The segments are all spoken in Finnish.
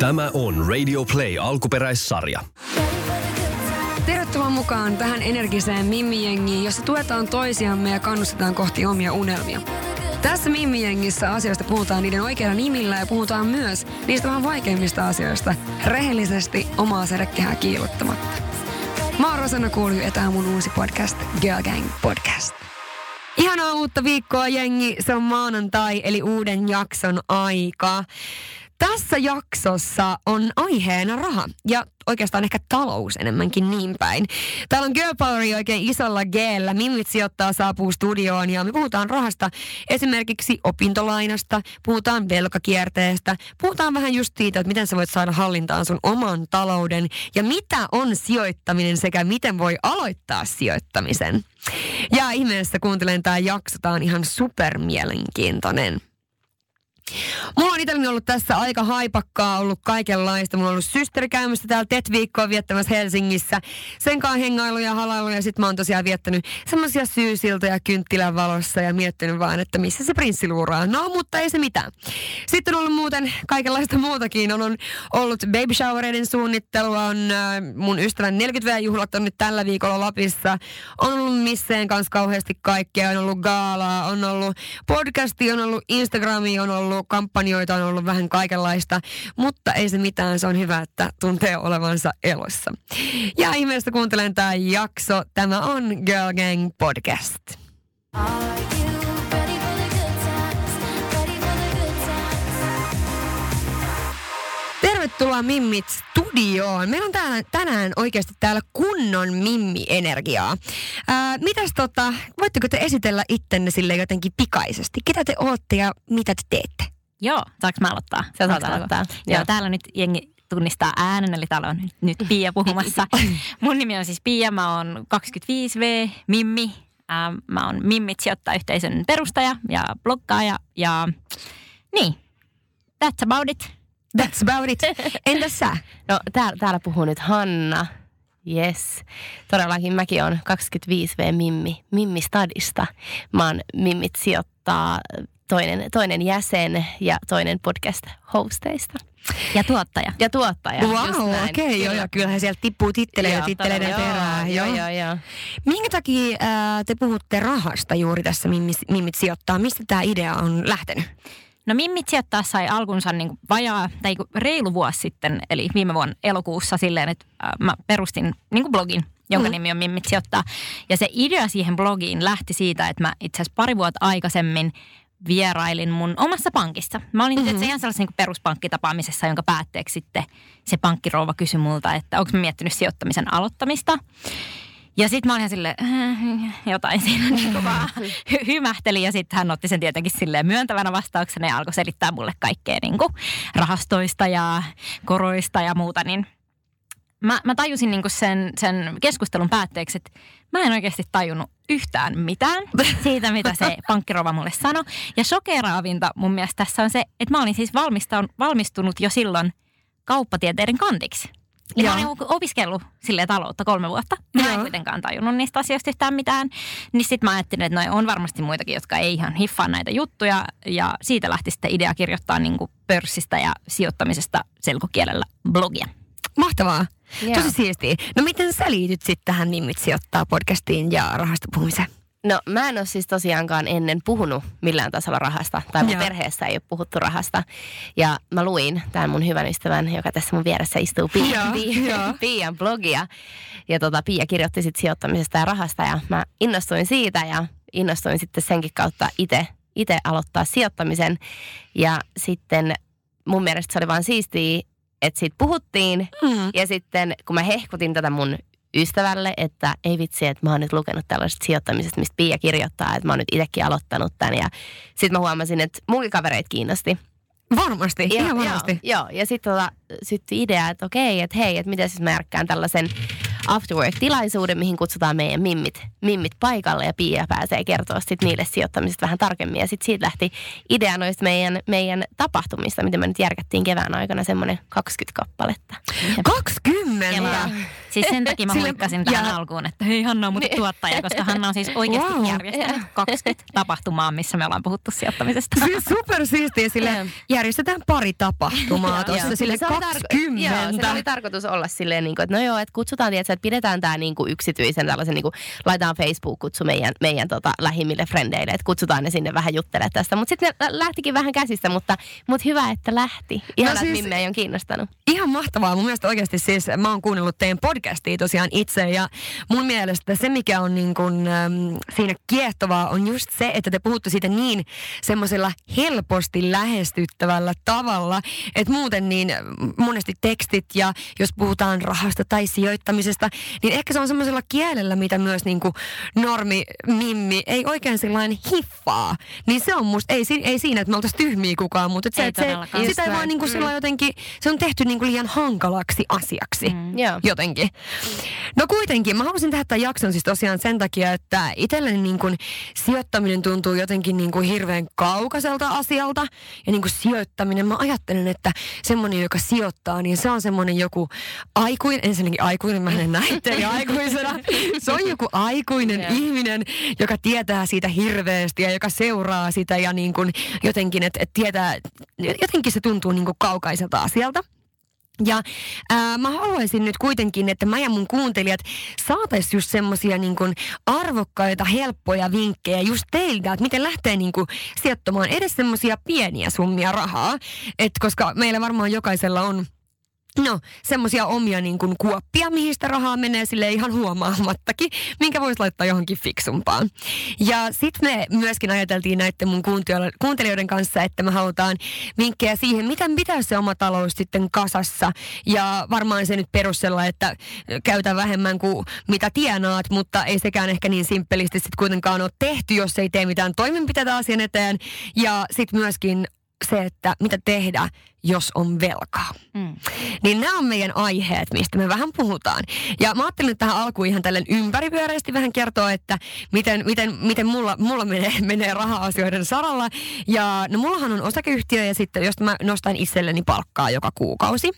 Tämä on Radio Play alkuperäissarja. Tervetuloa mukaan tähän energiseen Mimmi-jengiin, jossa tuetaan toisiamme ja kannustetaan kohti omia unelmia. Tässä Mimmi-jengissä asioista puhutaan niiden oikeilla nimillä ja puhutaan myös niistä vähän vaikeimmista asioista rehellisesti omaa sädekehää kiilottamatta. Mä oon Rosanna Kuulju ja tää on mun uusi podcast, Girl Gang Podcast. Ihanaa uutta viikkoa jengi, se on maanantai eli uuden jakson aika. Tässä jaksossa on aiheena raha ja oikeastaan ehkä talous enemmänkin niin päin. Täällä on Girl Power oikein isolla g Mimmit sijoittaa saapuu studioon ja me puhutaan rahasta esimerkiksi opintolainasta, puhutaan velkakierteestä, puhutaan vähän just siitä, että miten sä voit saada hallintaan sun oman talouden ja mitä on sijoittaminen sekä miten voi aloittaa sijoittamisen. Ja ihmeessä kuuntelen tämä jakso, tää on ihan super mielenkiintoinen. Mulla on itselleni ollut tässä aika haipakkaa, ollut kaikenlaista. Mulla on ollut systeri käymässä täällä TET-viikkoa viettämässä Helsingissä. Sen kanssa hengailu ja halailu ja sit mä oon tosiaan viettänyt semmosia syysiltoja kynttilän valossa ja miettinyt vaan, että missä se prinssi luuraa. No, mutta ei se mitään. Sitten on ollut muuten kaikenlaista muutakin. On, on ollut baby showereiden suunnittelua, on äh, mun ystävän 40-juhlat on nyt tällä viikolla Lapissa. On ollut misseen kanssa kauheasti kaikkea. On ollut gaalaa, on ollut podcasti, on ollut Instagrami, on ollut kampanjoita, on ollut vähän kaikenlaista, mutta ei se mitään, se on hyvä, että tuntee olevansa elossa. Ja ihmeestä kuuntelen tämä jakso. Tämä on Girl Gang Podcast. Tervetuloa Mimmit studioon. Meillä on täällä, tänään oikeasti täällä kunnon Mimmi-energiaa. Ää, mitäs tota, voitteko te esitellä ittenne sille jotenkin pikaisesti? Ketä te ootte ja mitä te teette? Joo, saanko mä aloittaa? Sä saat aloittaa. Joo, Joo, täällä nyt jengi tunnistaa äänen, eli täällä on nyt, Pia puhumassa. Mun nimi on siis Pia, mä oon 25V, Mimmi. Äh, mä oon Mimmit sijoittajayhteisön perustaja ja bloggaaja ja niin, that's about it. That's about it. Entäs sä? No täällä, täällä puhuu nyt Hanna. Yes. Todellakin mäkin on 25V Mimmi, Mimmi Stadista. Mä oon Mimmit sijoittaa toinen, toinen jäsen ja toinen podcast-hosteista. Ja tuottaja. Ja tuottaja. Wow, okei, okay, joo, joo, kyllähän sieltä tippuu titteleitä titteleiden perään. Joo, joo, joo, joo. Minkä takia ää, te puhutte rahasta juuri tässä Mimmit, Mimmit sijoittaa? Mistä tämä idea on lähtenyt? No Mimmit sijoittaa sai alkunsa niin vajaa, tai reilu vuosi sitten, eli viime vuonna elokuussa silleen, että mä perustin niin blogin, jonka mm. nimi on Mimmit sijoittaa. Ja se idea siihen blogiin lähti siitä, että mä itse asiassa pari vuotta aikaisemmin vierailin mun omassa pankissa. Mä olin mm-hmm. ihan sellaisessa niin peruspankkitapaamisessa, jonka päätteeksi sitten se pankkirouva kysyi multa, että onko mä miettinyt sijoittamisen aloittamista. Ja sitten mä olin silleen, äh, jotain siinä niin vaan hy- hymähteli ja sitten hän otti sen tietenkin silleen myöntävänä vastauksena ja alkoi selittää mulle kaikkea niin kuin rahastoista ja koroista ja muuta, niin mä, mä tajusin niin sen, sen keskustelun päätteeksi, että mä en oikeasti tajunnut yhtään mitään siitä, mitä se pankkirova mulle sanoi. Ja shokeraavinta mun mielestä tässä on se, että mä olin siis valmistunut jo silloin kauppatieteiden kantiksi. Ja mä olin opiskellut sille taloutta kolme vuotta. Mä en kuitenkaan tajunnut niistä asioista yhtään mitään. Niin sitten mä ajattelin, että no on varmasti muitakin, jotka ei ihan hiffaa näitä juttuja. Ja siitä lähti sitten idea kirjoittaa niin kuin pörssistä ja sijoittamisesta selkokielellä blogia. Mahtavaa. Yeah. Tosi siistiä. No miten sä liityt sitten tähän Nimmit sijoittaa podcastiin ja rahasta puhumiseen? No mä en ole siis tosiaankaan ennen puhunut millään tasolla rahasta. Tai mun Joo. perheessä ei ole puhuttu rahasta. Ja mä luin tämän mun hyvän ystävän, joka tässä mun vieressä istuu, Pia, Pia, Pian blogia. Ja tota, Pia kirjoitti sitten sijoittamisesta ja rahasta ja mä innostuin siitä ja innostuin sitten senkin kautta itse itse aloittaa sijoittamisen. Ja sitten mun mielestä se oli vaan siistiä, että siitä puhuttiin. Mm. Ja sitten kun mä hehkutin tätä mun ystävälle, että ei vitsi, että mä oon nyt lukenut tällaisesta sijoittamisesta, mistä Pia kirjoittaa, että mä oon nyt itsekin aloittanut tämän. Ja sitten mä huomasin, että munkin kavereit kiinnosti. Varmasti, ja, ihan varmasti. Joo, joo. ja sitten tota, syttyi idea, että okei, että hei, että miten siis mä järkkään tällaisen afterwork-tilaisuuden, mihin kutsutaan meidän mimmit, mimmit paikalle ja Pia pääsee kertoa sitten niille sijoittamisesta vähän tarkemmin. Ja sitten siitä lähti idea noista meidän, meidän tapahtumista, mitä me nyt järkättiin kevään aikana semmoinen 20 kappaletta. 20? Kymmentä. Siis sen takia mä huikkasin tähän ja... alkuun, että hei Hanna on muuten tuottaja, koska Hanna on siis oikeasti wow. järjestänyt 20 tapahtumaa, missä me ollaan puhuttu sijoittamisesta. Siis super siistiä sille järjestetään pari tapahtumaa tuossa sille se 20. Tar- joo, se oli tarkoitus olla silleen, niin kuin, että no joo, että kutsutaan, tietysti, että pidetään tämä niin kuin yksityisen tällaisen, niin kuin, laitetaan Facebook-kutsu meidän, meidän tota, lähimmille frendeille, että kutsutaan ne sinne vähän juttelemaan tästä. Mutta sitten ne lähtikin vähän käsistä, mutta, mutta hyvä, että lähti. Ihan no siis, ei on kiinnostanut. Ihan mahtavaa. Mun mielestä oikeasti siis mä oon kuunnellut teidän podcastia tosiaan itse ja mun mielestä se, mikä on niin kuin, ähm, siinä kiehtovaa, on just se, että te puhutte siitä niin semmoisella helposti lähestyttävällä tavalla, että muuten niin monesti tekstit ja jos puhutaan rahasta tai sijoittamisesta, niin ehkä se on semmoisella kielellä, mitä myös niin kuin normi, mimmi ei oikein sellainen hiffaa. Niin se on musta, ei, ei siinä, että me oltaisiin tyhmiä kukaan, mutta se, että se, sitä ei vaan niin kuin mm. jotenkin, se on tehty niin kuin liian hankalaksi asiaksi mm. jotenkin. No kuitenkin, mä halusin tehdä tämän jakson siis tosiaan sen takia, että itselleni niin kuin sijoittaminen tuntuu jotenkin niin kuin hirveän kaukaiselta asialta. Ja niin kuin sijoittaminen, mä ajattelen, että semmoinen, joka sijoittaa, niin se on semmoinen joku aikuinen, ensinnäkin aikuinen, mä en näitteli aikuisena. Se on joku aikuinen yeah. ihminen, joka tietää siitä hirveästi ja joka seuraa sitä ja niin kuin jotenkin, että et tietää, jotenkin se tuntuu niin kuin kaukaiselta asialta. Ja ää, mä haluaisin nyt kuitenkin, että mä ja mun kuuntelijat saatais just semmosia niin kuin arvokkaita, helppoja vinkkejä just teiltä, että miten lähtee niin kuin sijoittamaan edes semmosia pieniä summia rahaa. Et koska meillä varmaan jokaisella on No, semmoisia omia niin kuin kuoppia, mihin sitä rahaa menee sille ihan huomaamattakin, minkä voisi laittaa johonkin fiksumpaan. Ja sitten me myöskin ajateltiin näiden mun kuuntelijoiden kanssa, että me halutaan vinkkejä siihen, miten pitää se oma talous sitten kasassa. Ja varmaan se nyt perussella, että käytä vähemmän kuin mitä tienaat, mutta ei sekään ehkä niin simppelisti sitten kuitenkaan ole tehty, jos ei tee mitään toimenpiteitä asian eteen. Ja sitten myöskin se, että mitä tehdä, jos on velkaa. Mm. Niin nämä on meidän aiheet, mistä me vähän puhutaan. Ja mä ajattelin tähän alkuun ihan tällen ympäripyöreästi vähän kertoa, että miten, miten, miten mulla, mulla menee, menee raha-asioiden saralla. Ja no mullahan on osakeyhtiö ja sitten jos mä nostan itselleni palkkaa joka kuukausi.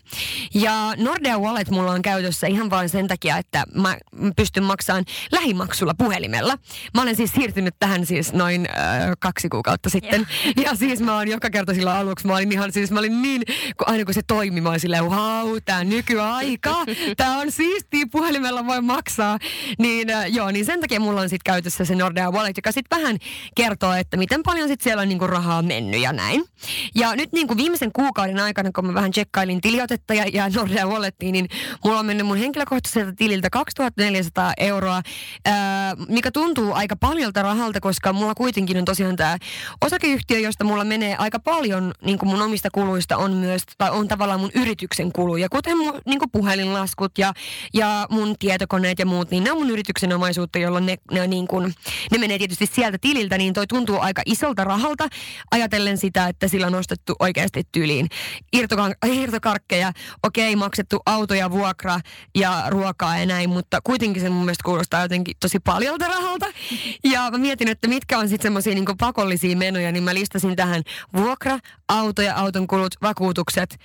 Ja Nordea Wallet mulla on käytössä ihan vain sen takia, että mä pystyn maksamaan lähimaksulla puhelimella. Mä olen siis siirtynyt tähän siis noin äh, kaksi kuukautta sitten. Ja. ja siis mä oon joka kerta silloin aluksi, mä olin ihan siis, mä olin niin niin, kun aina kun se toimi, mä silleen, wow, tää nykyaika, tää on siistiä, puhelimella voi maksaa. Niin äh, joo, niin sen takia mulla on sitten käytössä se Nordea Wallet, joka sitten vähän kertoo, että miten paljon sitten siellä on niinku rahaa mennyt ja näin. Ja nyt niinku viimeisen kuukauden aikana, kun mä vähän tsekkailin tiliotetta ja, ja Nordea Wallettiin, niin mulla on mennyt mun henkilökohtaiselta tililtä 2400 euroa, ää, äh, mikä tuntuu aika paljolta rahalta, koska mulla kuitenkin on tosiaan tämä osakeyhtiö, josta mulla menee aika paljon niin mun omista kuluista on myös, tai on tavallaan mun yrityksen kuluja, kuten mun niin puhelinlaskut ja, ja mun tietokoneet ja muut, niin ne on mun yrityksen omaisuutta, jolloin ne, ne, niin kuin, ne menee tietysti sieltä tililtä, niin toi tuntuu aika isolta rahalta, ajatellen sitä, että sillä on ostettu oikeasti tyliin irtokarkkeja, okei, maksettu auto ja vuokra ja ruokaa ja näin, mutta kuitenkin se mun mielestä kuulostaa jotenkin tosi paljolta rahalta. Ja mä mietin, että mitkä on sitten semmoisia niin pakollisia menoja, niin mä listasin tähän vuokra, auto ja auton kulut, vakuutukset,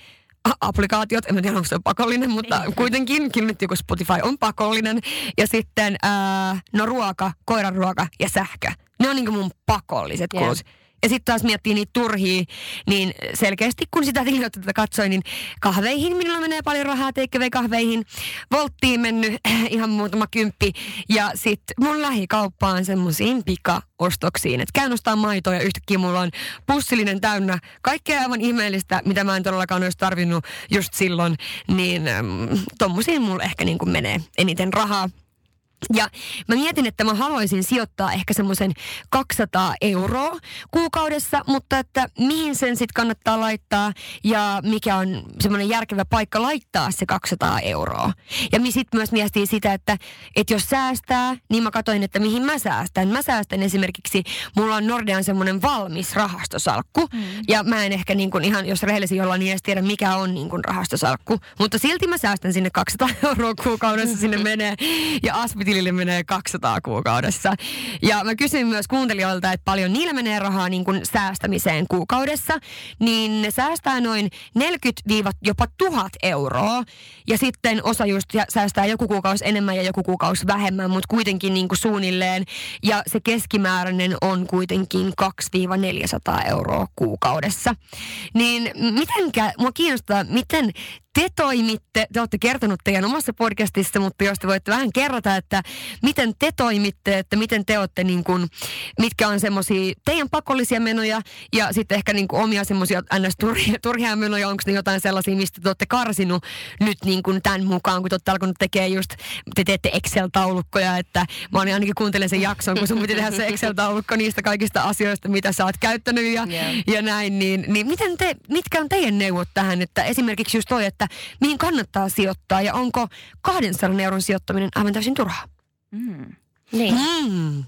applikaatiot, en tiedä onko se pakollinen, mutta niin. kuitenkin, nyt joku Spotify on pakollinen. Ja sitten, ää, no ruoka, koiran ruoka ja sähkö. Ne on niin mun pakolliset kulut. Ja sitten taas miettii niitä turhia, niin selkeästi kun sitä tilioitetta katsoin, niin kahveihin minulla menee paljon rahaa, kahveihin. Volttiin mennyt ihan muutama kymppi. Ja sitten mun lähikauppaan semmoisiin pika-ostoksiin. Että käyn ostaa maitoa ja yhtäkkiä mulla on pussillinen täynnä kaikkea aivan ihmeellistä, mitä mä en todellakaan olisi tarvinnut just silloin. Niin mm, tommosiin mulla ehkä niin kuin menee eniten rahaa. Ja mä mietin, että mä haluaisin sijoittaa ehkä semmoisen 200 euroa kuukaudessa, mutta että mihin sen sitten kannattaa laittaa ja mikä on semmoinen järkevä paikka laittaa se 200 euroa. Ja sitten myös miettii sitä, että, että jos säästää, niin mä katsoin, että mihin mä säästän. Mä säästän esimerkiksi, mulla on Nordean semmoinen valmis rahastosalkku mm. ja mä en ehkä niin kuin ihan, jos rehellisesti olla, niin edes tiedä mikä on niin kuin rahastosalkku. Mutta silti mä säästän sinne 200 euroa kuukaudessa sinne menee ja Aspi säästötilille menee 200 kuukaudessa. Ja mä kysyin myös kuuntelijoilta, että paljon niillä menee rahaa niin kuin säästämiseen kuukaudessa. Niin ne säästää noin 40 jopa 1000 euroa. Ja sitten osa just säästää joku kuukausi enemmän ja joku kuukausi vähemmän, mutta kuitenkin niin kuin suunnilleen. Ja se keskimääräinen on kuitenkin 2-400 euroa kuukaudessa. Niin mitenkä, mua kiinnostaa, miten te toimitte, te olette kertonut teidän omassa podcastissa, mutta jos te voitte vähän kerrota, että miten te toimitte, että miten te olette niin kuin, mitkä on semmoisia teidän pakollisia menoja ja sitten ehkä niin kuin omia semmoisia ns. Turhia, turhia menoja, onko ne jotain sellaisia, mistä te olette karsinut nyt niin kuin tämän mukaan, kun te olette alkanut tekemään just, te teette Excel-taulukkoja, että mä olin ainakin kuuntelen sen jakson, kun sun piti tehdä se Excel-taulukko niistä kaikista asioista, mitä sä oot käyttänyt ja, yeah. ja näin, niin, niin miten te, mitkä on teidän neuvot tähän, että esimerkiksi just toi, että mihin kannattaa sijoittaa ja onko 200 euron sijoittaminen aivan täysin turhaa? Mm. Niin. Mm.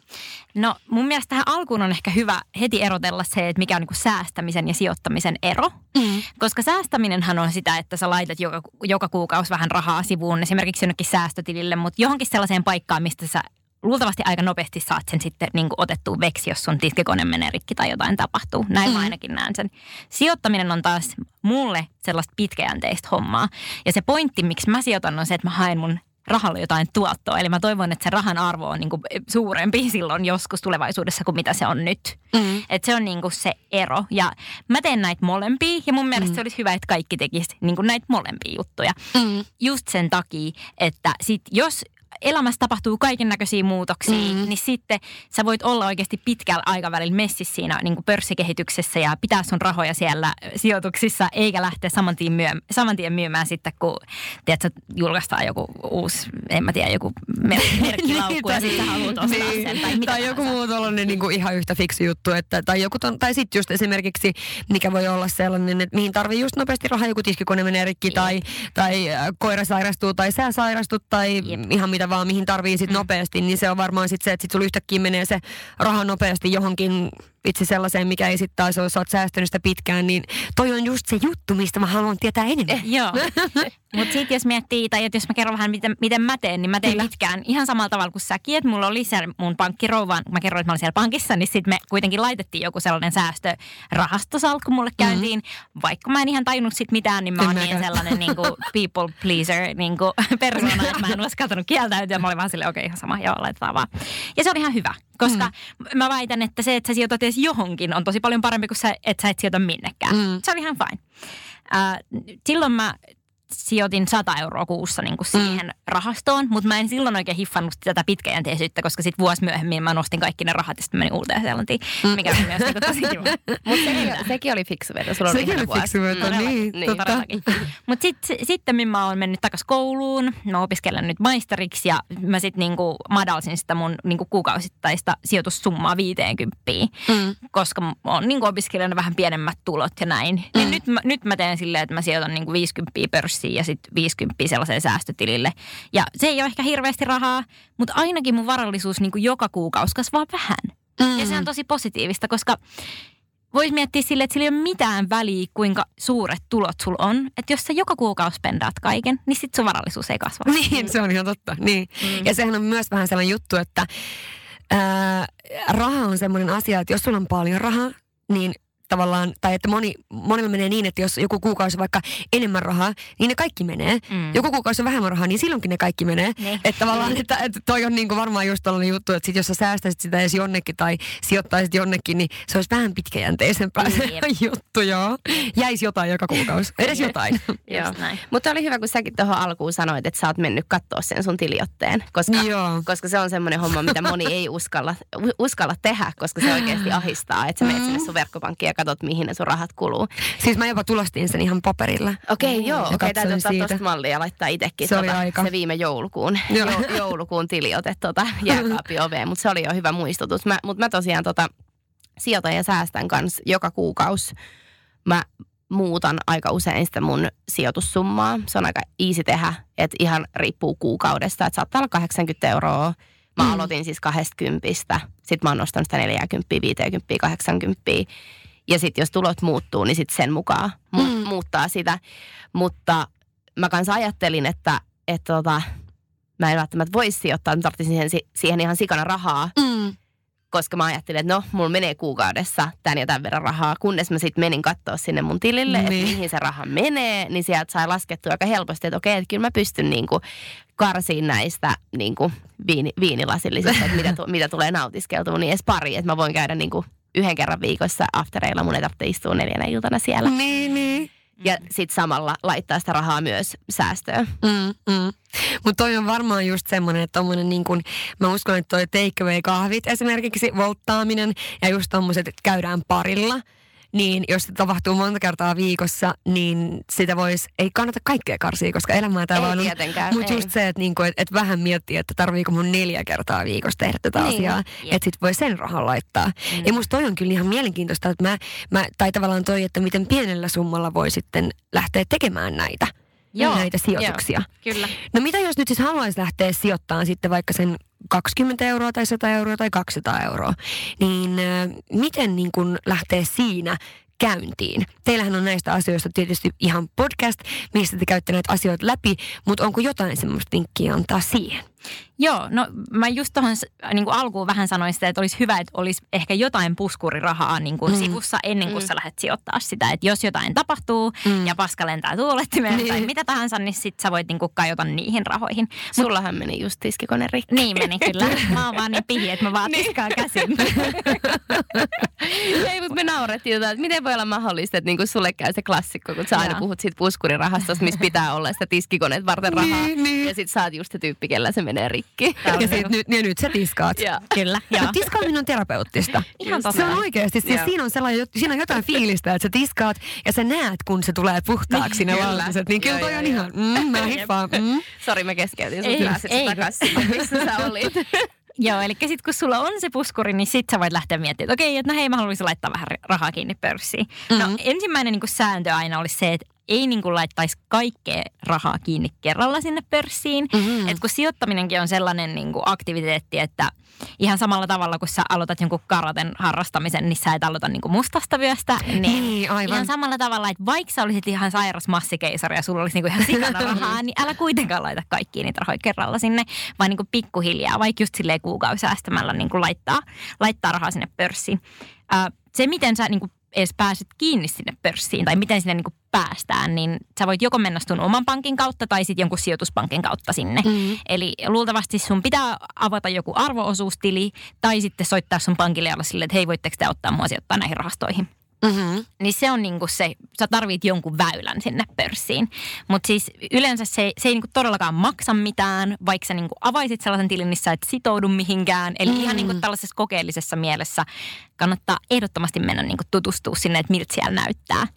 No mun mielestä tähän alkuun on ehkä hyvä heti erotella se, että mikä on niin säästämisen ja sijoittamisen ero. Mm. Koska säästäminenhän on sitä, että sä laitat joka, joka kuukausi vähän rahaa sivuun esimerkiksi jonnekin säästötilille, mutta johonkin sellaiseen paikkaan, mistä sä luultavasti aika nopeasti saat sen sitten niin kuin otettua veksi, jos sun tiskikone menee rikki tai jotain tapahtuu. Näin mm. mä ainakin näen sen. Sijoittaminen on taas mulle sellaista pitkäjänteistä hommaa. Ja se pointti, miksi mä sijoitan, on se, että mä haen mun rahalle jotain tuottoa. Eli mä toivon, että se rahan arvo on niin kuin suurempi silloin joskus tulevaisuudessa kuin mitä se on nyt. Mm. Että se on niin kuin se ero. Ja mä teen näitä molempia ja mun mielestä mm. se olisi hyvä, että kaikki tekisivät niin kuin näitä molempia juttuja. Mm. Just sen takia, että sit jos elämässä tapahtuu kaiken näköisiä muutoksia, mm. niin sitten sä voit olla oikeasti pitkällä aikavälillä messissä siinä niin kuin pörssikehityksessä ja pitää sun rahoja siellä sijoituksissa, eikä lähteä saman tien, myö, saman tien myymään sitten, kun tiedätkö, julkaistaan joku uusi, en mä tiedä, joku merkkilaukku ja sitten haluat ostaa niin, sen. Tai, tai joku muu tuollainen niin kuin ihan yhtä fiksi juttu, että, tai, joku ton, tai sitten just esimerkiksi, mikä voi olla sellainen, että mihin tarvii just nopeasti rahaa, joku tiskikone menee rikki, tai, tai koira sairastuu, tai sä sairastut, tai Jep. ihan mitä vaan, mihin tarvii sit mm. nopeasti, niin se on varmaan sit se, että sit sulla yhtäkkiä menee se raha nopeasti johonkin itse sellaiseen, mikä ei sitten taas ole, sä oot säästänyt sitä pitkään, niin toi on just se juttu, mistä mä haluan tietää enemmän. Eh, joo. Mutta sitten jos miettii, tai että jos mä kerron vähän, miten, miten mä teen, niin mä teen Kyllä. pitkään ihan samalla tavalla kuin säkin, että mulla oli se mun pankkirouvaan, kun mä kerroin, että mä olin siellä pankissa, niin sitten me kuitenkin laitettiin joku sellainen säästörahastosalkku mulle mm-hmm. käyntiin. Mm-hmm. Vaikka mä en ihan tajunnut sit mitään, niin mä oon niin sellainen niin kuin people pleaser niin kuin persona, että mä en uskaltanut kieltäytyä. Mä olin vaan silleen, okei, okay, ihan sama, joo, laitetaan vaan. Ja se oli ihan hyvä, koska mm. mä väitän, että se, että sä sijoitat edes johonkin, on tosi paljon parempi kuin se, että sä et sijoita minnekään. Mm. Se oli ihan fine. Uh, silloin mä sijoitin 100 euroa kuussa niin kuin mm. siihen mm. rahastoon, mutta mä en silloin oikein hiffannut tätä pitkäjänteisyyttä, koska sitten vuosi myöhemmin mä nostin kaikki ne rahat ja sitten menin uuteen Seelantiin, mm. mikä oli myös niin tosi kiva. Mutta sekin, sekin oli fiksu veto, sulla sekin oli fiksu veto, no, niin, niin totta. Mutta sitten sit, mä oon mennyt takaisin kouluun, mä opiskelen nyt maisteriksi ja mä sitten niinku madalsin sitä mun niinku kuukausittaista sijoitussummaa 50, mm. koska mä oon niinku opiskelijana vähän pienemmät tulot ja näin. Niin mm. Niin nyt, mä, nyt mä teen silleen, että mä sijoitan niinku 50 pörssiä pörssiin ja sitten 50 sellaiseen säästötilille. Ja se ei ole ehkä hirveästi rahaa, mutta ainakin mun varallisuus niin kuin joka kuukausi kasvaa vähän. Mm. Ja se on tosi positiivista, koska voisi miettiä sille, että sillä ei ole mitään väliä, kuinka suuret tulot sulla on. Että jos sä joka kuukausi spendaat kaiken, niin sitten sun varallisuus ei kasva. Niin, se on ihan totta. Niin. Mm. Ja sehän on myös vähän sellainen juttu, että ää, raha on semmoinen asia, että jos sulla on paljon rahaa, niin tavallaan, tai että moni, monilla menee niin, että jos joku kuukausi vaikka enemmän rahaa, niin ne kaikki menee. Mm. Joku kuukausi on vähemmän rahaa, niin silloinkin ne kaikki menee. Ne. Että tavallaan, että, että toi on niin kuin varmaan just tällainen juttu, että sit jos sä säästäisit sitä edes jonnekin tai sijoittaisit jonnekin, niin se olisi vähän pitkäjänteisempää mm, se juttu, joo. Jäisi jotain joka kuukausi, edes jotain. joo. Mutta oli hyvä, kun säkin tuohon alkuun sanoit, että sä oot mennyt katsoa sen sun tiliotteen, koska, joo. koska se on semmoinen homma, mitä moni ei uskalla, uskalla tehdä, koska se oikeasti ahistaa, että sä menet sinne sun verkkopankkiin ja katsot, mihin ne sun rahat kuluu. Siis mä jopa tulostin sen ihan paperilla. Okei, okay, joo. Okei, okay, täytyy ottaa tuosta mallia ja laittaa itsekin se, tota, aika. se viime joulukuun, jo, joulukuun tiliote tota, jääkaapin oveen. Mutta se oli jo hyvä muistutus. Mutta mä tosiaan tota, sijoitan ja säästän kanssa joka kuukausi. Mä muutan aika usein sitä mun sijoitussummaa. Se on aika easy tehdä, että ihan riippuu kuukaudesta. Että saattaa olla 80 euroa. Mä mm. aloitin siis 20. Sitten mä oon nostanut sitä 40, 50, 80. Ja sitten jos tulot muuttuu, niin sitten sen mukaan mu- mm. muuttaa sitä. Mutta mä kanssa ajattelin, että, että tota, mä en välttämättä voisi sijoittaa, mä tarvitsin siihen, siihen ihan sikana rahaa. Mm. Koska mä ajattelin, että no, mulla menee kuukaudessa tän ja tämän verran rahaa, kunnes mä sitten menin katsoa sinne mun tilille, niin. että mihin se raha menee, niin sieltä sai laskettua aika helposti, että okei, että kyllä mä pystyn niinku karsiin näistä niinku viini, viinilasillisista, että mitä, tu, mitä tulee nautiskeltua, niin edes pari, että mä voin käydä niinku yhden kerran viikossa aftereilla, mun ei tarvitse istua neljänä iltana siellä. Niin, niin. Ja sitten samalla laittaa sitä rahaa myös säästöön. Mm, mm. Mutta toi on varmaan just semmoinen, että tommonen niin kun, mä uskon, että toi takeaway-kahvit esimerkiksi, volttaaminen ja just tommoset, että käydään parilla – niin jos se tapahtuu monta kertaa viikossa, niin sitä voisi, ei kannata kaikkea karsia, koska elämää täällä ei on. Tietenkään, Mutta just se, että niinku, et, et vähän miettii, että tarviiko mun neljä kertaa viikossa tehdä tätä niin. asiaa, että sit voi sen rahan laittaa. Mm. Ja musta toi on kyllä ihan mielenkiintoista, että mä, mä, tai tavallaan toi, että miten pienellä summalla voi sitten lähteä tekemään näitä. Joo, näitä sijoituksia. Joo, kyllä. No mitä jos nyt siis haluaisi lähteä sijoittamaan sitten vaikka sen 20 euroa tai 100 euroa tai 200 euroa, niin miten niin kun lähtee siinä käyntiin. Teillähän on näistä asioista tietysti ihan podcast, missä te käytte näitä asioita läpi, mutta onko jotain semmoista vinkkiä antaa siihen? Joo, no mä just tuohon niin alkuun vähän sanoin sitä, että olisi hyvä, että olisi ehkä jotain puskurirahaa niin kuin mm. sivussa ennen kuin mm. sä lähdet sijoittaa sitä. Että jos jotain tapahtuu mm. ja paska lentää tuulettimeen niin. tai mitä tahansa, niin sit sä voit niin kuin kajota niihin rahoihin. Sullahan meni just tiskikone rikki. Niin meni kyllä. Mä oon vaan niin pihi, että mä vaan niin. tiskaan käsin. Ei, mutta me naurettiin jotain, että miten voi olla mahdollista, että niinku sulle käy se klassikko, kun sä aina puhut siitä puskurirahastosta, missä pitää olla sitä tiskikoneet varten rahaa. Niin, niin. Ja sit sä oot just se tyyppi, kellä se menee rikki. Ja, sit, nyt, ja nyt sä tiskaat. Ja. Kyllä. Ja. tiskaaminen on terapeuttista. Ihan Se on oikeasti. Siis siinä, on sellainen, siinä on jotain fiilistä, että sä tiskaat ja sä näet, kun se tulee puhtaaksi ne valtiset. Niin kyllä toi on ihan, mm, mä hiffaan. Mm. Sori, mä keskeytin sun ei, takaisin, missä sä olit. Joo, eli sitten kun sulla on se puskuri, niin sit sä voit lähteä miettimään, että okei, että no hei, mä haluaisin laittaa vähän rahaa kiinni pörssiin. No, mm-hmm. No ensimmäinen niin sääntö aina olisi se, että ei niin kuin laittaisi kaikkea rahaa kiinni kerralla sinne pörssiin. Mm-hmm. Et kun sijoittaminenkin on sellainen niin kuin aktiviteetti, että ihan samalla tavalla kun sä aloitat jonkun karaten harrastamisen, niin sä et aloita niin kuin mustasta vyöstä. Niin, niin aivan. Ihan samalla tavalla, että vaikka sä olisit ihan sairas massikeisari ja sulla olisi niin kuin ihan sikana rahaa, niin älä kuitenkaan laita kaikkiin niitä rahoja kerralla sinne, vaan niin kuin pikkuhiljaa, vaikka just silleen kuukausäästämällä niin kuin laittaa, laittaa rahaa sinne pörssiin. se, miten sä niin kuin edes pääset kiinni sinne pörssiin tai miten sinne niin päästään, niin sä voit joko mennä sun oman pankin kautta tai sitten jonkun sijoituspankin kautta sinne. Mm. Eli luultavasti sun pitää avata joku arvoosuustili tai sitten soittaa sun pankille ja olla silleen, että hei voitteko te ottaa mua sijoittaa näihin rahastoihin. Mm-hmm. Niin se on niinku se, sä tarvit jonkun väylän sinne pörssiin. Mutta siis yleensä se, se ei niinku todellakaan maksa mitään, vaikka sä niinku avaisit sellaisen tilin, missä et sitoudu mihinkään. Eli mm-hmm. ihan niinku tällaisessa kokeellisessa mielessä kannattaa ehdottomasti mennä niinku tutustua sinne, että miltä siellä näyttää.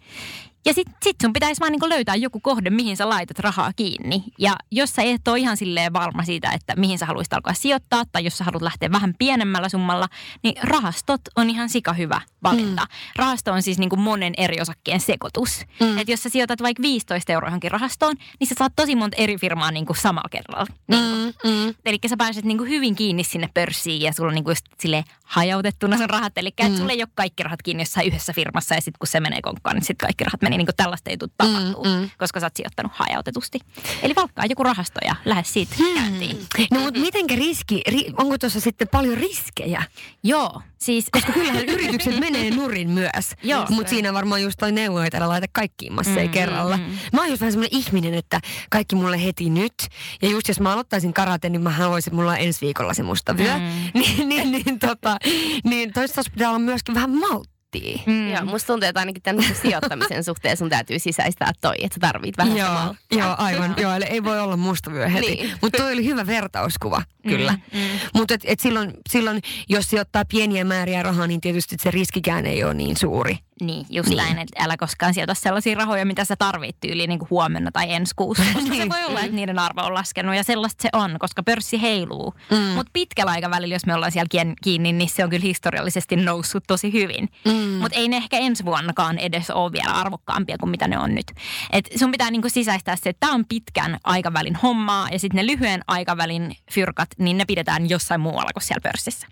Ja sit, sit sun pitäisi vaan niinku löytää joku kohde, mihin sä laitat rahaa kiinni. Ja jos sä et ole ihan silleen varma siitä, että mihin sä haluaisit alkaa sijoittaa, tai jos sä haluat lähteä vähän pienemmällä summalla, niin rahastot on ihan sika hyvä valinta. Mm. Rahasto on siis niinku monen eri osakkeen sekoitus. Mm. Että jos sä sijoitat vaikka 15 euroa johonkin rahastoon, niin sä saat tosi monta eri firmaa niinku samalla kerralla. Niinku. Mm. Mm. Eli sä pääset niinku hyvin kiinni sinne pörssiin ja sulla on niinku just sille hajautettuna sun rahat. Eli mm. sulla ei ole kaikki rahat kiinni jossain yhdessä firmassa ja sitten kun se menee konkkaan, niin sitten kaikki rahat menee niin kuin tällaista ei tule tapahtuu, mm, mm. koska sä oot sijoittanut hajautetusti. Eli valkkaa joku rahasto ja lähde siitä hmm. käyntiin. No mutta mitenkä riski, ri, onko tuossa sitten paljon riskejä? Joo, siis... Koska kyllähän yritykset menee nurin myös. Joo. Mutta siinä varmaan just toi neuvo, että älä laita kaikkiin masseja mm, kerralla. Mm, mm. Mä oon just vähän semmoinen ihminen, että kaikki mulle heti nyt. Ja just jos mä aloittaisin karate, niin mä haluaisin, että mulla on ensi viikolla se musta vyö. Mm. niin, niin, niin, tota, niin toisaalta pitää olla myöskin vähän maltti miettii. Mm. Joo, musta tuntuu, että ainakin tämän sijoittamisen suhteen sun täytyy sisäistää toi, että sä tarvit vähän Joo, joo aivan. joo, eli ei voi olla mustavyö heti. Niin. Mutta toi oli hyvä vertauskuva, kyllä. Mm, mm. Mutta et, et silloin, silloin, jos sijoittaa pieniä määriä rahaa, niin tietysti se riskikään ei ole niin suuri. Niin, just niin. näin, että älä koskaan sijoita sellaisia rahoja, mitä sä tarvit tyyliin niin kuin huomenna tai ensi kuussa. Koska niin. se voi olla, että niiden arvo on laskenut ja sellaista se on, koska pörssi heiluu. Mm. Mutta pitkällä aikavälillä, jos me ollaan siellä kiinni, niin se on kyllä historiallisesti noussut tosi hyvin. Mm. Mutta ei ne ehkä ensi vuonnakaan edes ole vielä arvokkaampia kuin mitä ne on nyt. Et sun pitää niin kuin sisäistää se, että tämä on pitkän aikavälin hommaa ja sitten ne lyhyen aikavälin fyrkat, niin ne pidetään jossain muualla kuin siellä pörssissä.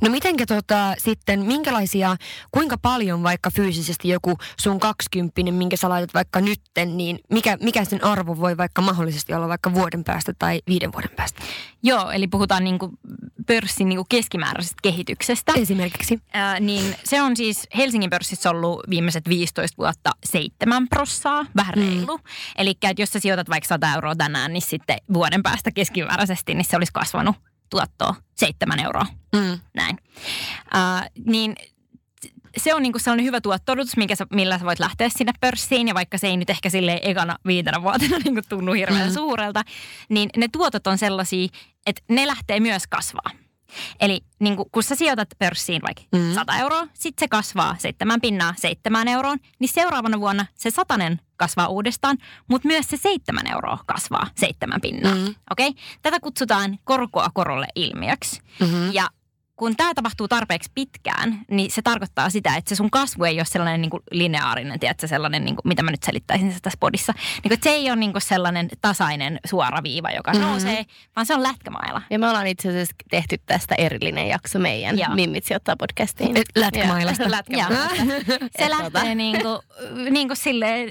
No mitenkä tota, sitten, minkälaisia, kuinka paljon vaikka fyysisesti joku sun kaksikymppinen, minkä sä laitat vaikka nytten, niin mikä, mikä sen arvo voi vaikka mahdollisesti olla vaikka vuoden päästä tai viiden vuoden päästä? Joo, eli puhutaan niin kuin pörssin niin kuin keskimääräisestä kehityksestä. Esimerkiksi. Ää, niin se on siis Helsingin pörssissä ollut viimeiset 15 vuotta 7 prossaa, vähän reilu. Mm. Eli jos sä sijoitat vaikka 100 euroa tänään, niin sitten vuoden päästä keskimääräisesti, niin se olisi kasvanut tuottoa 7 euroa. Mm. Näin. Ää, niin se on niinku sellainen hyvä tuottodotus, minkä sä, millä sä voit lähteä sinne pörssiin. Ja vaikka se ei nyt ehkä sille ekana viitenä vuotena niinku tunnu hirveän mm. suurelta, niin ne tuotot on sellaisia, että ne lähtee myös kasvaa. Eli niin kun sä sijoitat pörssiin vaikka mm. 100 euroa, sitten se kasvaa seitsemän pinnaa seitsemään euroon, niin seuraavana vuonna se satanen kasvaa uudestaan, mutta myös se seitsemän euroa kasvaa seitsemän pinnaa. Mm. Okay? Tätä kutsutaan korkoa korolle ilmiöksi. Mm-hmm. Ja kun tämä tapahtuu tarpeeksi pitkään, niin se tarkoittaa sitä, että se sun kasvu ei ole sellainen niin kuin lineaarinen, tiedätkö, sellainen, niin kuin, mitä mä nyt selittäisin tässä podissa. Niin kuin, että se ei ole niin kuin sellainen tasainen suora viiva, joka mm-hmm. nousee, vaan se on lätkämailla. Ja me ollaan itse asiassa tehty tästä erillinen jakso meidän Joo. Mimmit sijoittaa podcastiin. Lätkämailasta. lätkämailasta. se lähtee tuota. niin kuin, niin kuin silleen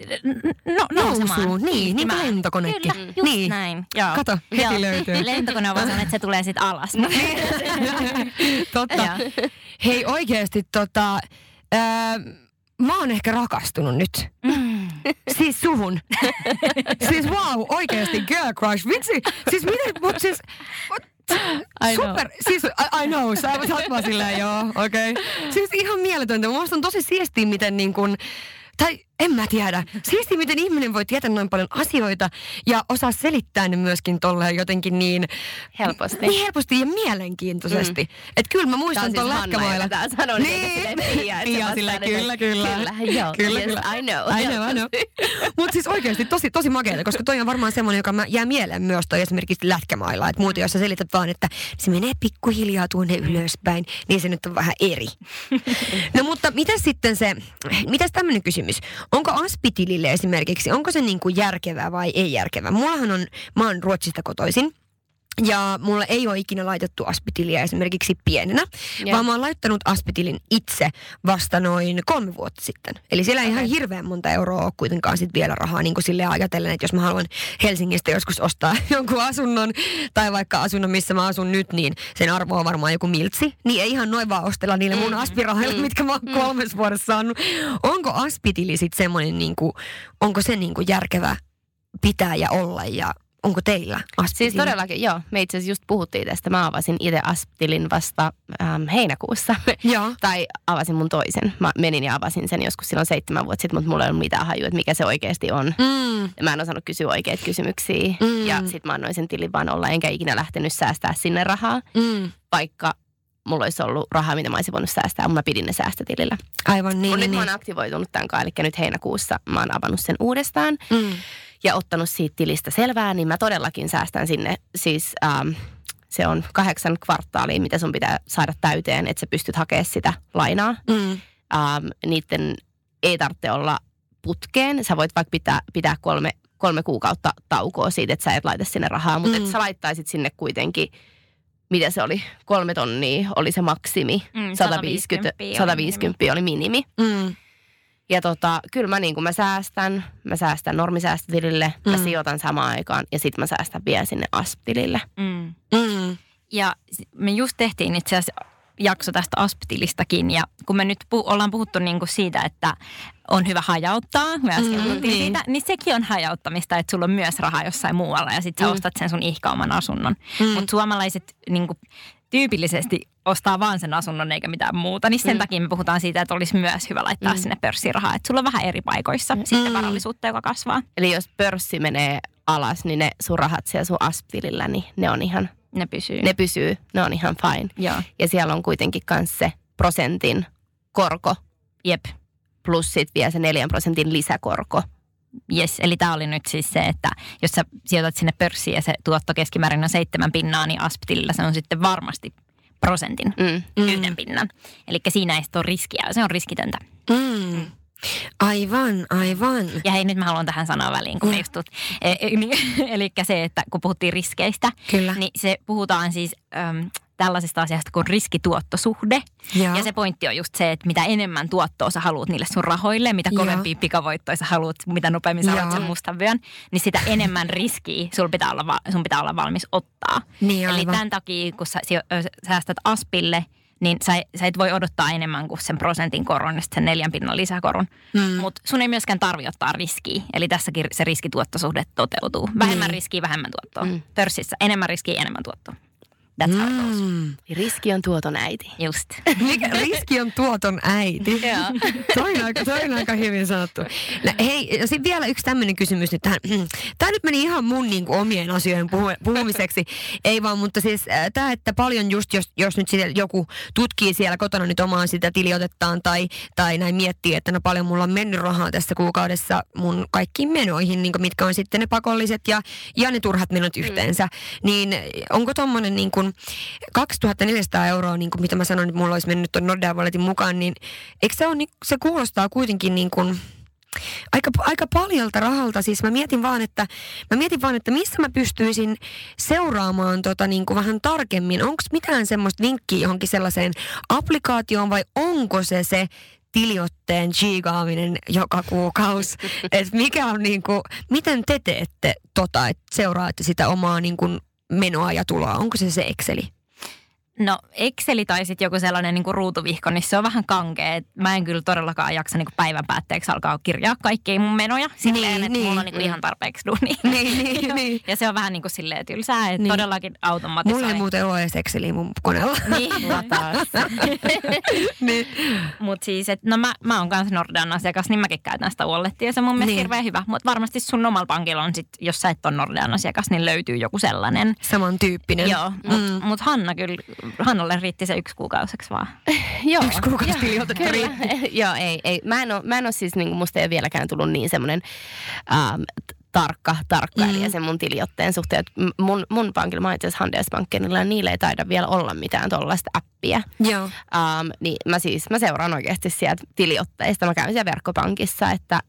no, nousemaan. Nousuu, niin, niin kuin lentokonekin. Kyllä, just niin. näin. Joo. Kato, heti Joo. löytyy. Lentokone on vaan että se tulee sitten alas. Totta. Hei oikeasti tota, ää, mä oon ehkä rakastunut nyt. Mm. Siis suhun. siis wow, oikeasti girl crush. Vitsi, siis miten, mut siis... I Super, know. siis I, I know, sä, sä oot vaan silleen, joo, okei. Okay. Siis ihan mieletöntä. Mun on tosi siistiä, miten niin kun, tai en mä tiedä. Siisti, miten ihminen voi tietää noin paljon asioita ja osaa selittää ne myöskin tolleen jotenkin niin... Helposti. Niin helposti ja mielenkiintoisesti. Mm. Että kyllä mä muistan siis tuon lätkämailla. Tämä sanoo niin. Pia, Pia sillä, kyllä, kyllä. Kyllä, joo. Kyllä, yes, kyllä. I know. I know, I know. Mutta siis oikeasti tosi, tosi makeata, koska toi on varmaan semmoinen, joka mä jää mieleen myös toi esimerkiksi lätkämailla. Että muuten jos sä selität vaan, että se menee pikkuhiljaa tuonne ylöspäin, niin se nyt on vähän eri. no mutta mitä sitten se, mitäs tämmöinen kysymys? Onko aspitilille esimerkiksi, onko se niin kuin järkevää vai ei järkevää? Mullahan on, mä oon Ruotsista kotoisin. Ja mulla ei ole ikinä laitettu aspitilia esimerkiksi pienenä, ja. vaan mä oon laittanut aspitilin itse vasta noin kolme vuotta sitten. Eli siellä ei okay. ihan hirveän monta euroa ole kuitenkaan sit vielä rahaa niin kuin sille ajatellen, että jos mä haluan Helsingistä joskus ostaa jonkun asunnon tai vaikka asunnon, missä mä asun nyt, niin sen arvo on varmaan joku miltsi. Niin ei ihan noin vaan ostella niille mun mm. aspirahoille, mm. mitkä mä oon mm. kolmes vuodessa saanut. Onko aspitili sitten semmoinen, niin kuin, onko se niin kuin järkevä pitää ja olla ja Onko teillä Aspitin? Siis todellakin, joo. Me itse asiassa just puhuttiin tästä. Mä avasin itse Asptilin vasta ähm, heinäkuussa. Joo. tai avasin mun toisen. Mä menin ja avasin sen joskus silloin seitsemän vuotta sitten, mutta mulla ei ollut mitään hajua, että mikä se oikeasti on. Mm. Mä en osannut kysyä oikeita kysymyksiä. Mm. Ja sit mä annoin sen tilin vaan olla, enkä ikinä lähtenyt säästää sinne rahaa. Mm. Vaikka mulla olisi ollut rahaa, mitä mä olisin voinut säästää, mutta mä pidin ne säästötilillä. Aivan niin. Mutta niin, nyt niin. mä oon aktivoitunut tämän kanssa, eli nyt heinäkuussa mä oon avannut sen uudestaan. Mm ja ottanut siitä tilistä selvää, niin mä todellakin säästän sinne siis... Ähm, se on kahdeksan kvartaalia, mitä sun pitää saada täyteen, että sä pystyt hakemaan sitä lainaa. Mm. Ähm, niiden ei tarvitse olla putkeen. Sä voit vaikka pitää, pitää kolme, kolme kuukautta taukoa siitä, että sä et laita sinne rahaa, mutta mm. että sä laittaisit sinne kuitenkin, mitä se oli, kolme tonnia oli se maksimi, mm, 150, 150, 150 oli minimi. Mm. Ja tota, kyllä mä, niin mä säästän, mä säästän normisäästötilille, mm. mä sijoitan samaan aikaan ja sitten mä säästän vielä sinne ASP-tilille. Mm. Mm. Ja me just tehtiin itse asiassa jakso tästä ASP-tilistäkin ja kun me nyt pu- ollaan puhuttu niin kuin siitä, että on hyvä hajauttaa, me äsken mm, niin. siitä, niin sekin on hajauttamista, että sulla on myös rahaa jossain muualla ja sitten sä mm. ostat sen sun ihkauman asunnon. Mm. Mutta suomalaiset niin kuin, tyypillisesti ostaa vaan sen asunnon eikä mitään muuta, niin sen mm. takia me puhutaan siitä, että olisi myös hyvä laittaa mm. sinne pörssirahaa. Että sulla on vähän eri paikoissa mm. sitten varallisuutta, joka kasvaa. Eli jos pörssi menee alas, niin ne sun rahat siellä sun asptilillä, niin ne on ihan... Ne pysyy. Ne pysyy, ne on ihan fine. Joo. Ja siellä on kuitenkin myös se prosentin korko. Jep. Plus sitten vielä se neljän prosentin lisäkorko. Yes, eli tämä oli nyt siis se, että jos sä sijoitat sinne pörssiin ja se tuotto keskimäärin on seitsemän pinnaa, niin asptilillä se on sitten varmasti prosentin, mm. yhden pinnan. Eli siinä ei ole riskiä, se on riskitöntä. Mm. Aivan, aivan. Ja hei, nyt mä haluan tähän sanoa väliin, kun mm. just tuut. E, e, niin, eli se, että kun puhuttiin riskeistä, Kyllä. niin se puhutaan siis äm, tällaisesta asiasta kuin riskituottosuhde. Joo. Ja se pointti on just se, että mitä enemmän tuottoa sä haluat niille sun rahoille, mitä kovempia pikavoittoja sä haluat, mitä nopeammin sä Joo. haluat sen mustan vyön, niin sitä enemmän riskiä sul pitää olla, sun pitää olla valmis ottaa. Niin, Eli aivan. tämän takia, kun sä säästät aspille, niin sä, sä et voi odottaa enemmän kuin sen prosentin koron ja sen neljän pinnan lisäkoron. Mm. Mutta sun ei myöskään tarvi ottaa riskiä. Eli tässäkin se riskituottosuhde toteutuu. Vähemmän Niin. riskiä, vähemmän tuottoa. Mm. Pörssissä enemmän riskiä, enemmän tuottoa. That's how it goes. Mm. Riski on tuoton äiti. Just. Mikä riski on tuoton äiti. toi, on aika, toi on aika hyvin sanottu. No, hei, ja sitten vielä yksi tämmöinen kysymys nyt tähän. Tämä nyt meni ihan mun niin kuin, omien asioiden puhu- puhumiseksi. Ei vaan, mutta siis äh, tämä, että paljon just, jos, jos nyt siellä joku tutkii siellä kotona nyt omaa sitä tiliotettaan tai, tai näin miettii, että no paljon mulla on mennyt rahaa tässä kuukaudessa mun kaikkiin menoihin, niin kuin mitkä on sitten ne pakolliset ja, ja ne turhat menot yhteensä. Niin onko tommonen niin kuin 2400 euroa, niin kuin mitä mä sanoin, että mulla olisi mennyt tuon Nordea Walletin mukaan, niin eikö se, ole, niin, se kuulostaa kuitenkin niin kuin aika, aika paljolta rahalta. Siis mä mietin vaan, että, mä mietin vaan, että missä mä pystyisin seuraamaan tota niin kuin vähän tarkemmin. Onko mitään semmoista vinkkiä johonkin sellaiseen applikaatioon vai onko se se tiliotteen chigaaminen joka kuukausi. Et mikä on niinku, miten te teette tota, että seuraatte sitä omaa niinku menoa ja tuloa? Onko se se Exceli? No Exceli tai sitten joku sellainen niin kuin ruutuvihko, niin se on vähän kankea. Mä en kyllä todellakaan jaksa niin kuin päivän päätteeksi alkaa kirjaa kaikkia mun menoja. Silleen, Niin, että niin. mulla on niin kuin ihan tarpeeksi duunia. Niin, niin, niin. Ja se on vähän niin kuin silleen tylsää, että Niin. todellakin automatisoi. Mulla ei muuten ole edes Exceliä mun koneella. Niin, niin. Mutta siis, että no mä, mä oon kanssa Nordean asiakas, niin mäkin käytän sitä wallettia. Se on mun mielestä Niin. niin. hirveän hyvä. Mutta varmasti sun omalla pankilla on sit, jos sä et ole Nordean asiakas, niin löytyy joku sellainen. Samantyyppinen. Joo, mutta mm. mut Hanna kyllä, Hannalle riitti se yksi kuukauseksi vaan. Joo. Yksi kuukausi Kyllä. Joo, ei, ei. Mä en ole, mä en ole siis, niin musta ei ole vieläkään tullut niin semmoinen ähm, tarkka tarkkailija Mm. sen mun tiliotteen suhteen. Mun, mun pankilla, mä itse asiassa Handelsbankenilla, ja niillä ei taida vielä olla mitään tuollaista appia. Joo. Um, niin mä siis, mä seuraan oikeasti sieltä tiliotteista. Mä käyn siellä verkkopankissa, että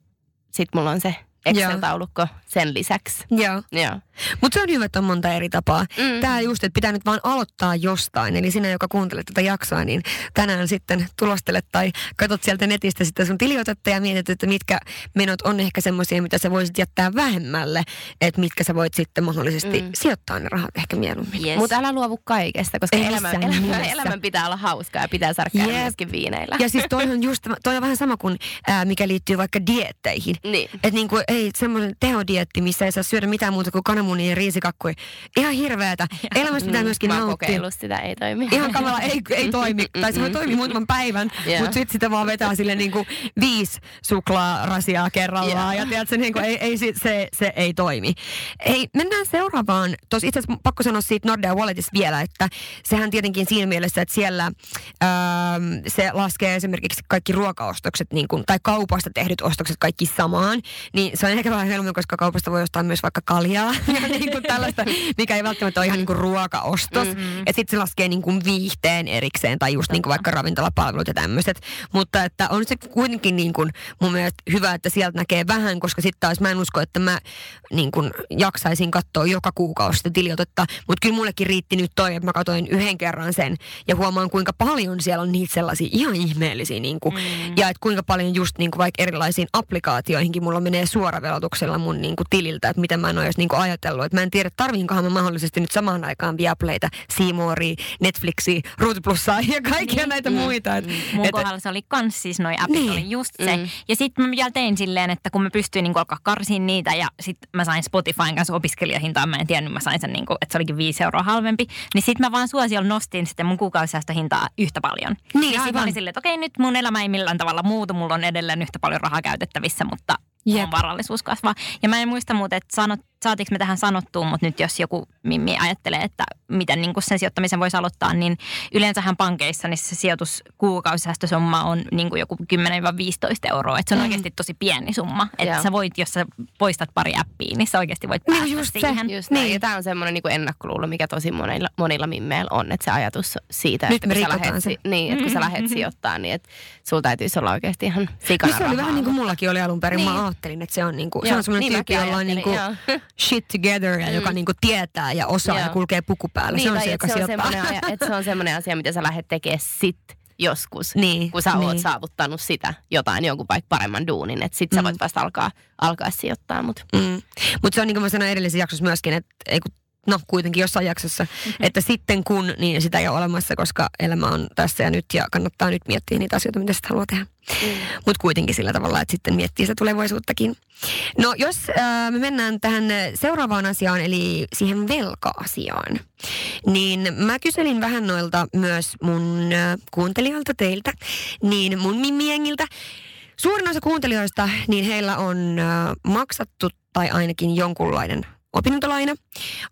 sit mulla on se Excel-taulukko sen lisäksi. Joo. Joo. Mutta se on hyvä, että on monta eri tapaa. Mm. Tämä just, että pitää nyt vaan aloittaa jostain. Eli sinä, joka kuuntelet tätä jaksoa, niin tänään sitten tulostelet tai katsot sieltä netistä sitä sun tiliotetta ja mietit, että mitkä menot on ehkä semmoisia, mitä sä voisit jättää vähemmälle. Että mitkä sä voit sitten mahdollisesti mm. Sijoittaa ne rahat ehkä mieluummin. Yes. Mutta älä luovu kaikesta, koska Ei elämän, elämän, pitää olla hauskaa ja pitää saada käydä Jep. myöskin viineillä. Ja siis toi on just, toi on vähän sama kuin ää, mikä liittyy vaikka dietteihin. Niin. Että niinku, ei semmoinen tehodietti, missä ei saa syödä mitään muuta kuin kananmunia ja riisikakkuja. Ihan hirveetä. Elämässä pitää myöskin Mm. Mä oon nauttia. kokeillut sitä, ei toimi. Ihan kamala, ei, ei toimi. Tai se voi toimia muutaman päivän, Joo. mutta sitten sitä vaan vetää sille niinku viisi suklaarasiaa kerrallaan. Ja tiedätkö, niinku, ei, ei, se, se, se ei toimi. Ei, mennään seuraavaan. Tuossa itse asiassa pakko sanoa siitä Nordea Walletista vielä, että sehän tietenkin siinä mielessä, että siellä ähm, se laskee esimerkiksi kaikki ruokaostokset niin kuin, tai kaupasta tehdyt ostokset kaikki samaan. Niin se on ehkä vähän helpommin, koska kaupasta voi ostaa myös vaikka kaljaa ja niin kuin tällaista, mikä ei välttämättä ole ihan niin kuin ruokaostos. Mm-hmm. Ja sitten se laskee niin kuin viihteen erikseen tai just niin kuin vaikka ravintolapalvelut ja tämmöiset. Mutta että on se kuitenkin niin kuin mun mielestä hyvä, että sieltä näkee vähän, koska sitten taas mä en usko, että mä niin kuin jaksaisin katsoa joka kuukausi sitä tiliotetta. Mutta kyllä mullekin riitti nyt toi, että mä katsoin yhden kerran sen ja huomaan kuinka paljon siellä on niitä sellaisia ihan ihmeellisiä. Niin kuin, mm. Ja että kuinka paljon just niin kuin vaikka erilaisiin applikaatioihinkin mulla menee suoravelotuksella mun niin kuin tililtä, että miten mä en ole niin ajatellut. Että mä en tiedä, tarviinkohan mä mahdollisesti nyt samaan aikaan Viaplayta, Seamoria, Netflixia, Ruutu Plussaa ja kaikkia niin, näitä mm. muita. Et, Mun et, kohdalla se oli kans siis noi appit Niin. oli just se. Mm. Ja sitten mä vielä tein silleen, että kun mä pystyin niinku alkaa karsiin niitä ja sitten mä sain Spotifyn kanssa opiskelijahintaan, mä en tiennyt, mä sain sen niinku, että se olikin viisi euroa halvempi. Niin sitten mä vaan suosiolla nostin sitten mun kuukausisäästöhintaa yhtä paljon. Niin, ja sitten aivan. oli silleen, että okei nyt mun elämä ei millään tavalla muutu, mulla on edelleen yhtä paljon rahaa käytettävissä, mutta Jep. varallisuus kasvaa. Ja mä en muista muuten, että sanot, saatiinko me tähän sanottua, mutta nyt jos joku mimmi ajattelee, että miten niin sen sijoittamisen voisi aloittaa, niin yleensähän pankeissa niin se sijoitus kuukausisäästösumma on niin kuin joku 10-15 euroa. Että se on mm. oikeasti tosi pieni summa. Että sä voit, jos sä poistat pari appia, niin sä oikeasti voit Niin, päästä just se. siihen. Just näin. Niin. Ja tämä on semmoinen niin ennakkoluulo, mikä tosi monilla, monilla mimmeillä on, että se ajatus siitä, Nyt että kun sä lähet, se. si- niin, että kun sä lähdet sijoittaa, niin että sulla täytyisi olla oikeasti ihan sikana No se oli rahaa. vähän niin kuin mullakin oli alun perin. Niin. Mä Niin. ajattelin, että se on, niin kuin, se on semmoinen niin tyyppi, jolla on niin kuin, shit together ja mm. joka niinku tietää ja osaa Joo. ja kulkee puku päällä. Niin, se on se, joka se, on asia, että se on semmoinen asia, mitä sä lähdet tekemään sit joskus, niin, kun sä niin. oot saavuttanut sitä jotain, jonkun vaikka paremman duunin. Että sit mm. sä voit vasta alkaa, alkaa sijoittaa. Mutta mm. Mut se on niin kuin mä sanoin edellisessä jaksossa myöskin, että ei kun no kuitenkin jossain jaksossa, mm-hmm. että sitten kun, niin sitä ei ole olemassa, koska elämä on tässä ja nyt ja kannattaa nyt miettiä niitä asioita, mitä sitten haluaa tehdä. Mm. Mutta kuitenkin sillä tavalla, että sitten miettii sitä tulevaisuuttakin. No jos äh, me mennään tähän seuraavaan asiaan, eli siihen velka-asiaan, niin mä kyselin vähän noilta myös mun äh, kuuntelijoilta teiltä, niin mun mimmiengiltä. Suurin osa kuuntelijoista, niin heillä on äh, maksattu tai ainakin jonkunlainen opintolaina.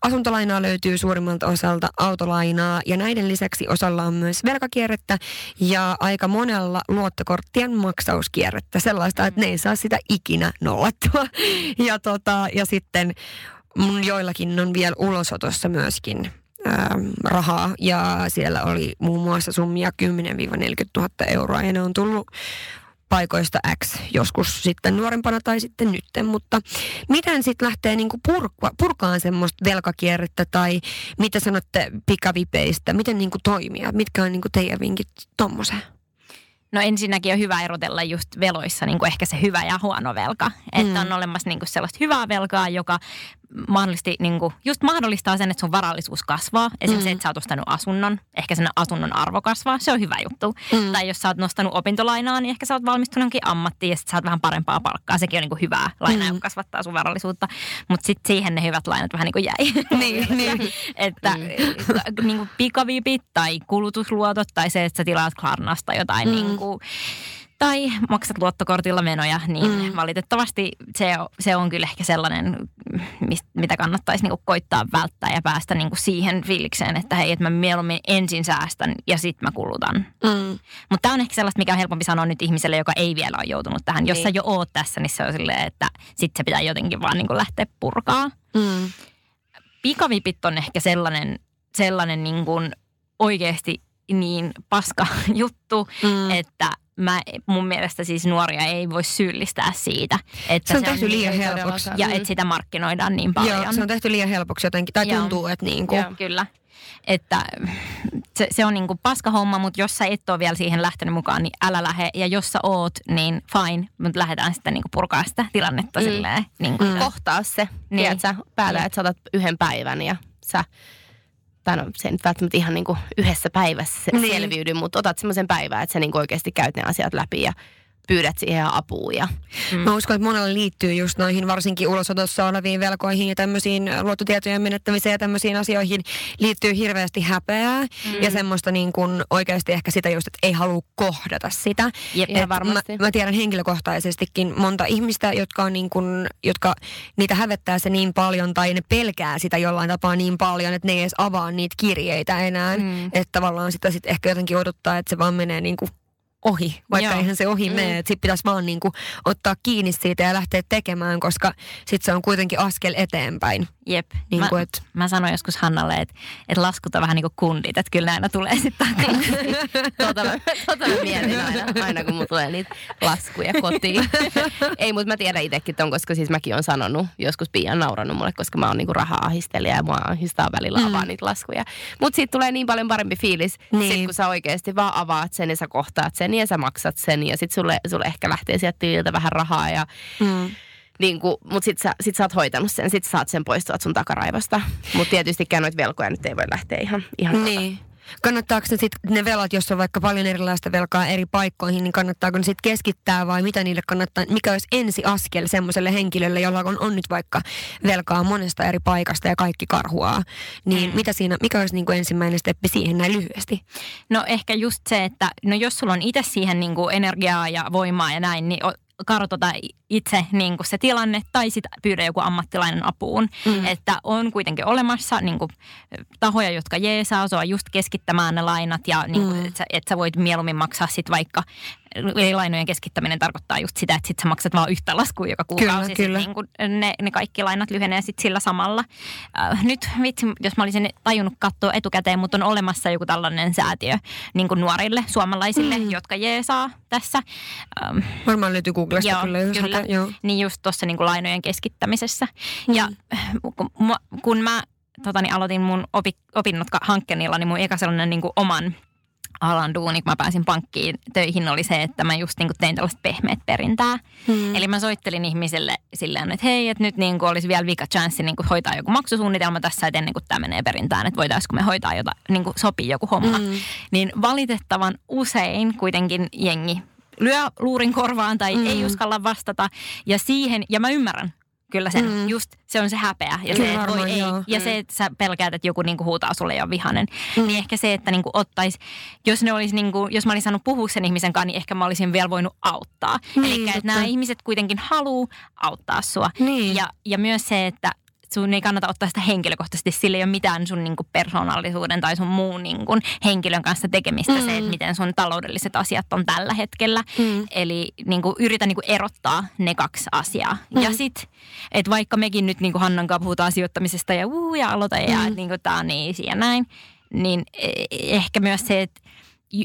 Asuntolainaa löytyy suurimmalta osalta autolainaa ja näiden lisäksi osalla on myös velkakierrettä ja aika monella luottokorttien maksauskierrettä. Sellaista, että ne ei saa sitä ikinä nollattua. Ja, tota, ja sitten mun joillakin on vielä ulosotossa myöskin ähm, rahaa ja siellä oli muun muassa summia 10-40 000 euroa ja ne on tullut paikoista X joskus sitten nuorempana tai sitten nytten, mutta miten sitten lähtee niinku purka, purkaan semmoista velkakierrettä tai mitä sanotte pikavipeistä, miten niinku toimia, mitkä on niinku teidän vinkit tommoseen? No ensinnäkin on hyvä erotella just veloissa niin kuin ehkä se hyvä ja huono velka. Että mm. on olemassa niin kuin sellaista hyvää velkaa, joka mahdollisesti, niin kuin, just mahdollistaa sen, että sun varallisuus kasvaa. Esimerkiksi mm. se, että sä oot ostanut asunnon, ehkä sen asunnon arvo kasvaa, se on hyvä juttu. Mm. Tai jos sä oot nostanut opintolainaa, niin ehkä sä oot valmistunut jonkin ammattiin ja sit saat vähän parempaa palkkaa. Sekin on niin kuin hyvää lainaa, mm. joka kasvattaa sun varallisuutta. Mutta sitten siihen ne hyvät lainat vähän niin kuin jäi. Niin, niin. että mm. niin kuin pikavipit tai kulutusluotot tai se, että sä tilaat Klarnasta jotain mm. niin kuin, tai maksat luottokortilla menoja, niin mm. valitettavasti se, se on kyllä ehkä sellainen, mitä kannattaisi niinku koittaa välttää ja päästä niinku siihen fiilikseen, että hei, että mä mieluummin ensin säästän ja sitten mä kulutan. Mm. Mutta tämä on ehkä sellaista, mikä on helpompi sanoa nyt ihmiselle, joka ei vielä ole joutunut tähän. Jos niin. sä jo oot tässä, niin se on silleen, että sitten se pitää jotenkin vaan niinku lähteä purkaa. Mm. Pikavipit on ehkä sellainen, sellainen niinku oikeasti niin paska juttu, mm. että mä, mun mielestä siis nuoria ei voi syyllistää siitä, että se on, se tehty niin liian helpoksi. Ja mm. että sitä markkinoidaan niin paljon. Joo, se on tehty liian helpoksi jotenkin, tai Joo. tuntuu, että niin kuin. Joo, kyllä. Että se, se on niin kuin paska homma, mutta jos sä et ole vielä siihen lähtenyt mukaan, niin älä lähde. Ja jos sä oot, niin fine, mutta lähdetään sitten niin kuin purkaa sitä tilannetta mm. silleen. Niin kuin mm. Kohtaa se, niin. tiedätkö, päällä, että sä otat yhden päivän ja sä tai no se ei nyt välttämättä ihan niin kuin yhdessä päivässä niin. selviydy, mutta otat semmoisen päivän, että sä niin oikeasti käyt ne asiat läpi ja pyydät siihen apua. Ja... Mm. Mä uskon, että monella liittyy just noihin varsinkin ulosotossa oleviin velkoihin ja tämmöisiin luottotietojen menettämiseen ja tämmöisiin asioihin liittyy hirveästi häpeää mm. ja semmoista niin kuin oikeasti ehkä sitä just, että ei halua kohdata sitä. Jep, Et varmasti. Mä, mä, tiedän henkilökohtaisestikin monta ihmistä, jotka on niin kuin, jotka niitä hävettää se niin paljon tai ne pelkää sitä jollain tapaa niin paljon, että ne ei edes avaa niitä kirjeitä enää. Mm. Että tavallaan sitä sitten ehkä jotenkin odottaa, että se vaan menee niin kuin ohi, vaikka Joo. eihän se ohi mm. mene. Sitten pitäisi vaan niin kuin ottaa kiinni siitä ja lähteä tekemään, koska sitten se on kuitenkin askel eteenpäin. Jep. Niin mä, kuin, et... mä sanoin joskus Hannalle, että, että laskut on vähän niin kuin kundit, että kyllä näin tulee sitten takaisin. tota, mä, tota mä mietin aina, aina, kun mulla tulee niitä laskuja kotiin. Ei, mutta mä tiedän itsekin ton, koska siis mäkin on sanonut, joskus Pia on naurannut mulle, koska mä oon niinku raha-ahistelija ja mua ahistaa välillä mm. avaa niitä laskuja. Mutta siitä tulee niin paljon parempi fiilis, niin. sit, kun sä oikeasti vaan avaat sen ja sä kohtaat sen ja sä maksat sen ja sitten sulle, sulle ehkä lähtee sieltä tililtä vähän rahaa ja mm niin kuin, mutta sit sä, sit sä oot hoitanut sen, sit sä saat sen poistua sun takaraivosta. Mutta tietystikään noita velkoja nyt ei voi lähteä ihan, ihan niin. Tota. Kannattaako ne, sit, ne velat, jos on vaikka paljon erilaista velkaa eri paikkoihin, niin kannattaako ne sitten keskittää vai mitä niille kannattaa, mikä olisi ensi askel semmoiselle henkilölle, jolla on, on nyt vaikka velkaa monesta eri paikasta ja kaikki karhuaa, niin mm. mitä siinä, mikä olisi niin kuin ensimmäinen steppi siihen näin lyhyesti? No ehkä just se, että no jos sulla on itse siihen niin kuin energiaa ja voimaa ja näin, niin kartoita itse niin kuin se tilanne tai sitten pyydä joku ammattilainen apuun. Mm. Että on kuitenkin olemassa niin kuin, tahoja, jotka jeesaa sua just keskittämään ne lainat ja niin kuin, mm. että, sä, että sä voit mieluummin maksaa sitten vaikka eli lainojen keskittäminen tarkoittaa just sitä, että sit sä maksat vaan yhtä laskua joka kuukausi. Kyllä, kyllä. Niin kun ne, ne kaikki lainat lyhenee sit sillä samalla. Äh, nyt vitsi, jos mä olisin tajunnut katsoa etukäteen, mutta on olemassa joku tällainen säätiö niin kuin nuorille suomalaisille, mm. jotka jeesaa tässä. Ähm, Varmaan löytyy Googlesta joo, kyllä. jos kyllä. hakee, joo. Niin just tuossa niin lainojen keskittämisessä. Mm. Ja kun, kun mä totani, aloitin mun opi, opinnot hankkeenilla, niin mun eka sellainen niin kuin oman alan duuni, kun mä pääsin pankkiin töihin, oli se, että mä just niin kuin tein tällaista pehmeät perintää. Hmm. Eli mä soittelin ihmisille silleen, että hei, että nyt niin kuin olisi vielä vika chanssi niin kuin hoitaa joku maksusuunnitelma tässä, että ennen kuin tämä menee perintään, että voitaisiinko me hoitaa jotain, niin kuin sopii joku homma. Hmm. Niin valitettavan usein kuitenkin jengi lyö luurin korvaan tai mm. ei uskalla vastata. Ja siihen, ja mä ymmärrän kyllä sen, mm. just se on se häpeä. Ja, Kyllä se, että varmaan, voi ei, joo. ja se, että sä pelkäät, että joku niinku huutaa sulle ja vihanen. Mm. Niin ehkä se, että niinku ottais, jos ne olisi niinku, jos mä olisin saanut puhua sen ihmisen kanssa, niin ehkä mä olisin vielä voinut auttaa. Niin, Eli että nämä ihmiset kuitenkin haluaa auttaa sua. Niin. Ja, ja myös se, että sun ei kannata ottaa sitä henkilökohtaisesti. Sillä ei ole mitään sun niinku persoonallisuuden tai sun muun niinku henkilön kanssa tekemistä mm. se, että miten sun taloudelliset asiat on tällä hetkellä. Mm. Eli niinku, yritä niinku erottaa ne kaksi asiaa. Mm. Ja sit, että vaikka mekin nyt niinku Hannan kanssa puhutaan sijoittamisesta ja uu ja aloita ja mm. niinku, tää on niin ja näin, niin eh, ehkä myös se, että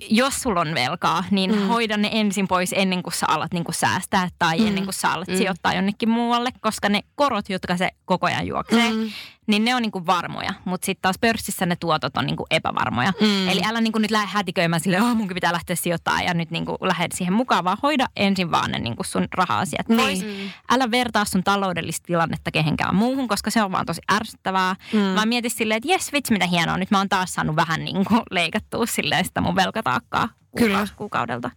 jos sulla on velkaa, niin mm. hoida ne ensin pois ennen kuin sä alat niin kuin säästää tai mm. ennen kuin sä alat mm. sijoittaa jonnekin muualle, koska ne korot, jotka se koko ajan juoksee, mm. Niin ne on niin kuin varmoja. Mutta sitten taas pörssissä ne tuotot on niin kuin epävarmoja. Mm. Eli älä niin kuin nyt lähde hätiköimään sille, oh munkin pitää lähteä sijoittamaan ja nyt niin kuin lähde siihen mukaan, vaan hoida ensin vaan ne niin kuin sun raha-asiat Niin. pois. Älä vertaa sun taloudellista tilannetta kehenkään muuhun, koska se on vaan tosi ärsyttävää. Mm. Vaan mieti silleen, että jes vitsi mitä hienoa, nyt mä oon taas saanut vähän niin kuin leikattua silleen sitä mun velkataakkaa Kyllä. kuukausi kuukaudelta.